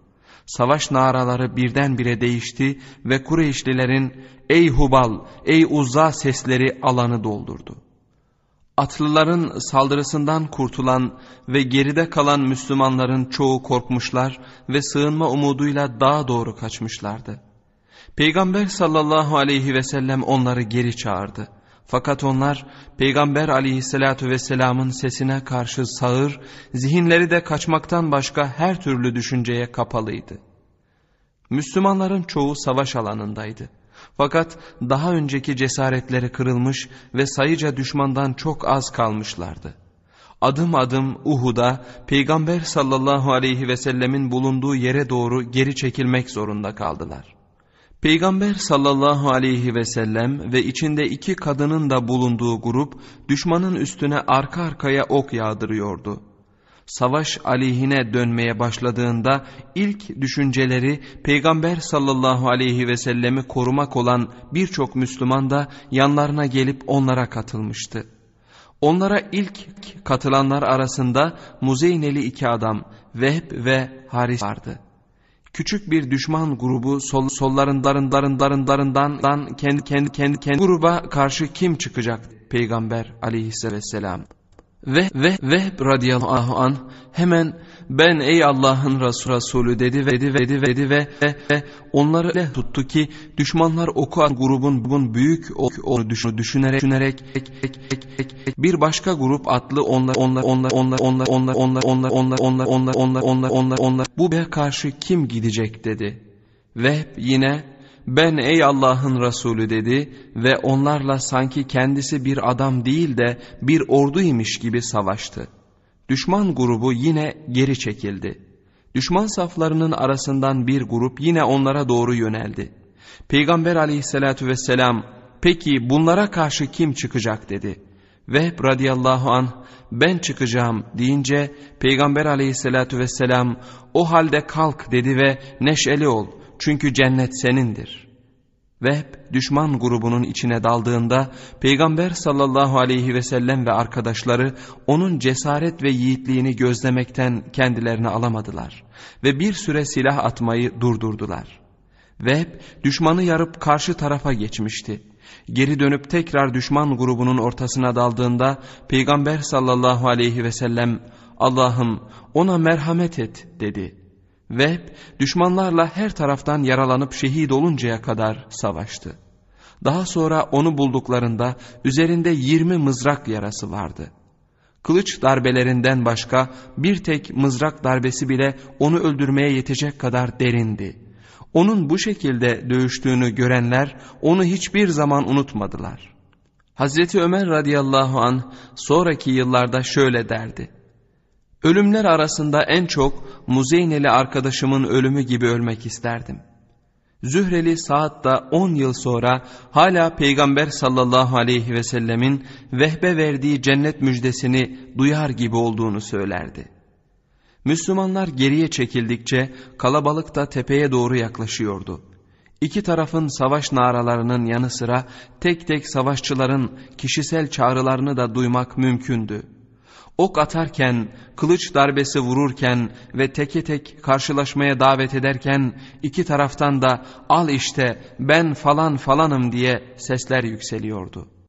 Savaş naraları birdenbire değişti ve Kureyşlilerin ''Ey Hubal, ey Uzza'' sesleri alanı doldurdu. Atlıların saldırısından kurtulan ve geride kalan Müslümanların çoğu korkmuşlar ve sığınma umuduyla dağa doğru kaçmışlardı. Peygamber sallallahu aleyhi ve sellem onları geri çağırdı. Fakat onlar Peygamber aleyhissalatu vesselamın sesine karşı sağır, zihinleri de kaçmaktan başka her türlü düşünceye kapalıydı. Müslümanların çoğu savaş alanındaydı. Fakat daha önceki cesaretleri kırılmış ve sayıca düşmandan çok az kalmışlardı. Adım adım Uhud'a Peygamber sallallahu aleyhi ve sellemin bulunduğu yere doğru geri çekilmek zorunda kaldılar. Peygamber sallallahu aleyhi ve sellem ve içinde iki kadının da bulunduğu grup düşmanın üstüne arka arkaya ok yağdırıyordu. Savaş aleyhine dönmeye başladığında ilk düşünceleri Peygamber sallallahu aleyhi ve sellemi korumak olan birçok Müslüman da yanlarına gelip onlara katılmıştı. Onlara ilk katılanlar arasında Muzeyneli iki adam Vehb ve Haris vardı. Küçük bir düşman grubu sol, sollarından darındarındarından kendi kendi kendi kendi gruba karşı kim çıkacak? Peygamber aleyhisselam. Ve ve Vehb radıyallahu an hemen ben ey Allah'ın Resulü dedi ve dedi ve dedi ve, dedi ve, ve, onları le tuttu ki düşmanlar oku grubun bugün büyük onu düşünerek düşünerek bir başka grup atlı onlar onlar onlar onlar onlar onlar onlar onlar onlar onlar onlar onlar onlar onlar bu be karşı kim gidecek dedi. Vehb yine ben ey Allah'ın Resulü dedi ve onlarla sanki kendisi bir adam değil de bir orduymuş gibi savaştı. Düşman grubu yine geri çekildi. Düşman saflarının arasından bir grup yine onlara doğru yöneldi. Peygamber aleyhissalatü vesselam peki bunlara karşı kim çıkacak dedi. Vehb radıyallahu an ben çıkacağım deyince Peygamber aleyhissalatü vesselam o halde kalk dedi ve neşeli ol çünkü cennet senindir. Vehb düşman grubunun içine daldığında Peygamber sallallahu aleyhi ve sellem ve arkadaşları onun cesaret ve yiğitliğini gözlemekten kendilerini alamadılar ve bir süre silah atmayı durdurdular. Vehb düşmanı yarıp karşı tarafa geçmişti. Geri dönüp tekrar düşman grubunun ortasına daldığında Peygamber sallallahu aleyhi ve sellem Allah'ım ona merhamet et dedi. Vehb düşmanlarla her taraftan yaralanıp şehit oluncaya kadar savaştı. Daha sonra onu bulduklarında üzerinde yirmi mızrak yarası vardı. Kılıç darbelerinden başka bir tek mızrak darbesi bile onu öldürmeye yetecek kadar derindi. Onun bu şekilde dövüştüğünü görenler onu hiçbir zaman unutmadılar. Hazreti Ömer radıyallahu an sonraki yıllarda şöyle derdi. Ölümler arasında en çok Muzeyneli arkadaşımın ölümü gibi ölmek isterdim. Zühreli Saad da 10 yıl sonra hala Peygamber sallallahu aleyhi ve sellemin vehbe verdiği cennet müjdesini duyar gibi olduğunu söylerdi. Müslümanlar geriye çekildikçe kalabalık da tepeye doğru yaklaşıyordu. İki tarafın savaş naralarının yanı sıra tek tek savaşçıların kişisel çağrılarını da duymak mümkündü ok atarken, kılıç darbesi vururken ve teke tek karşılaşmaya davet ederken iki taraftan da al işte ben falan falanım diye sesler yükseliyordu.''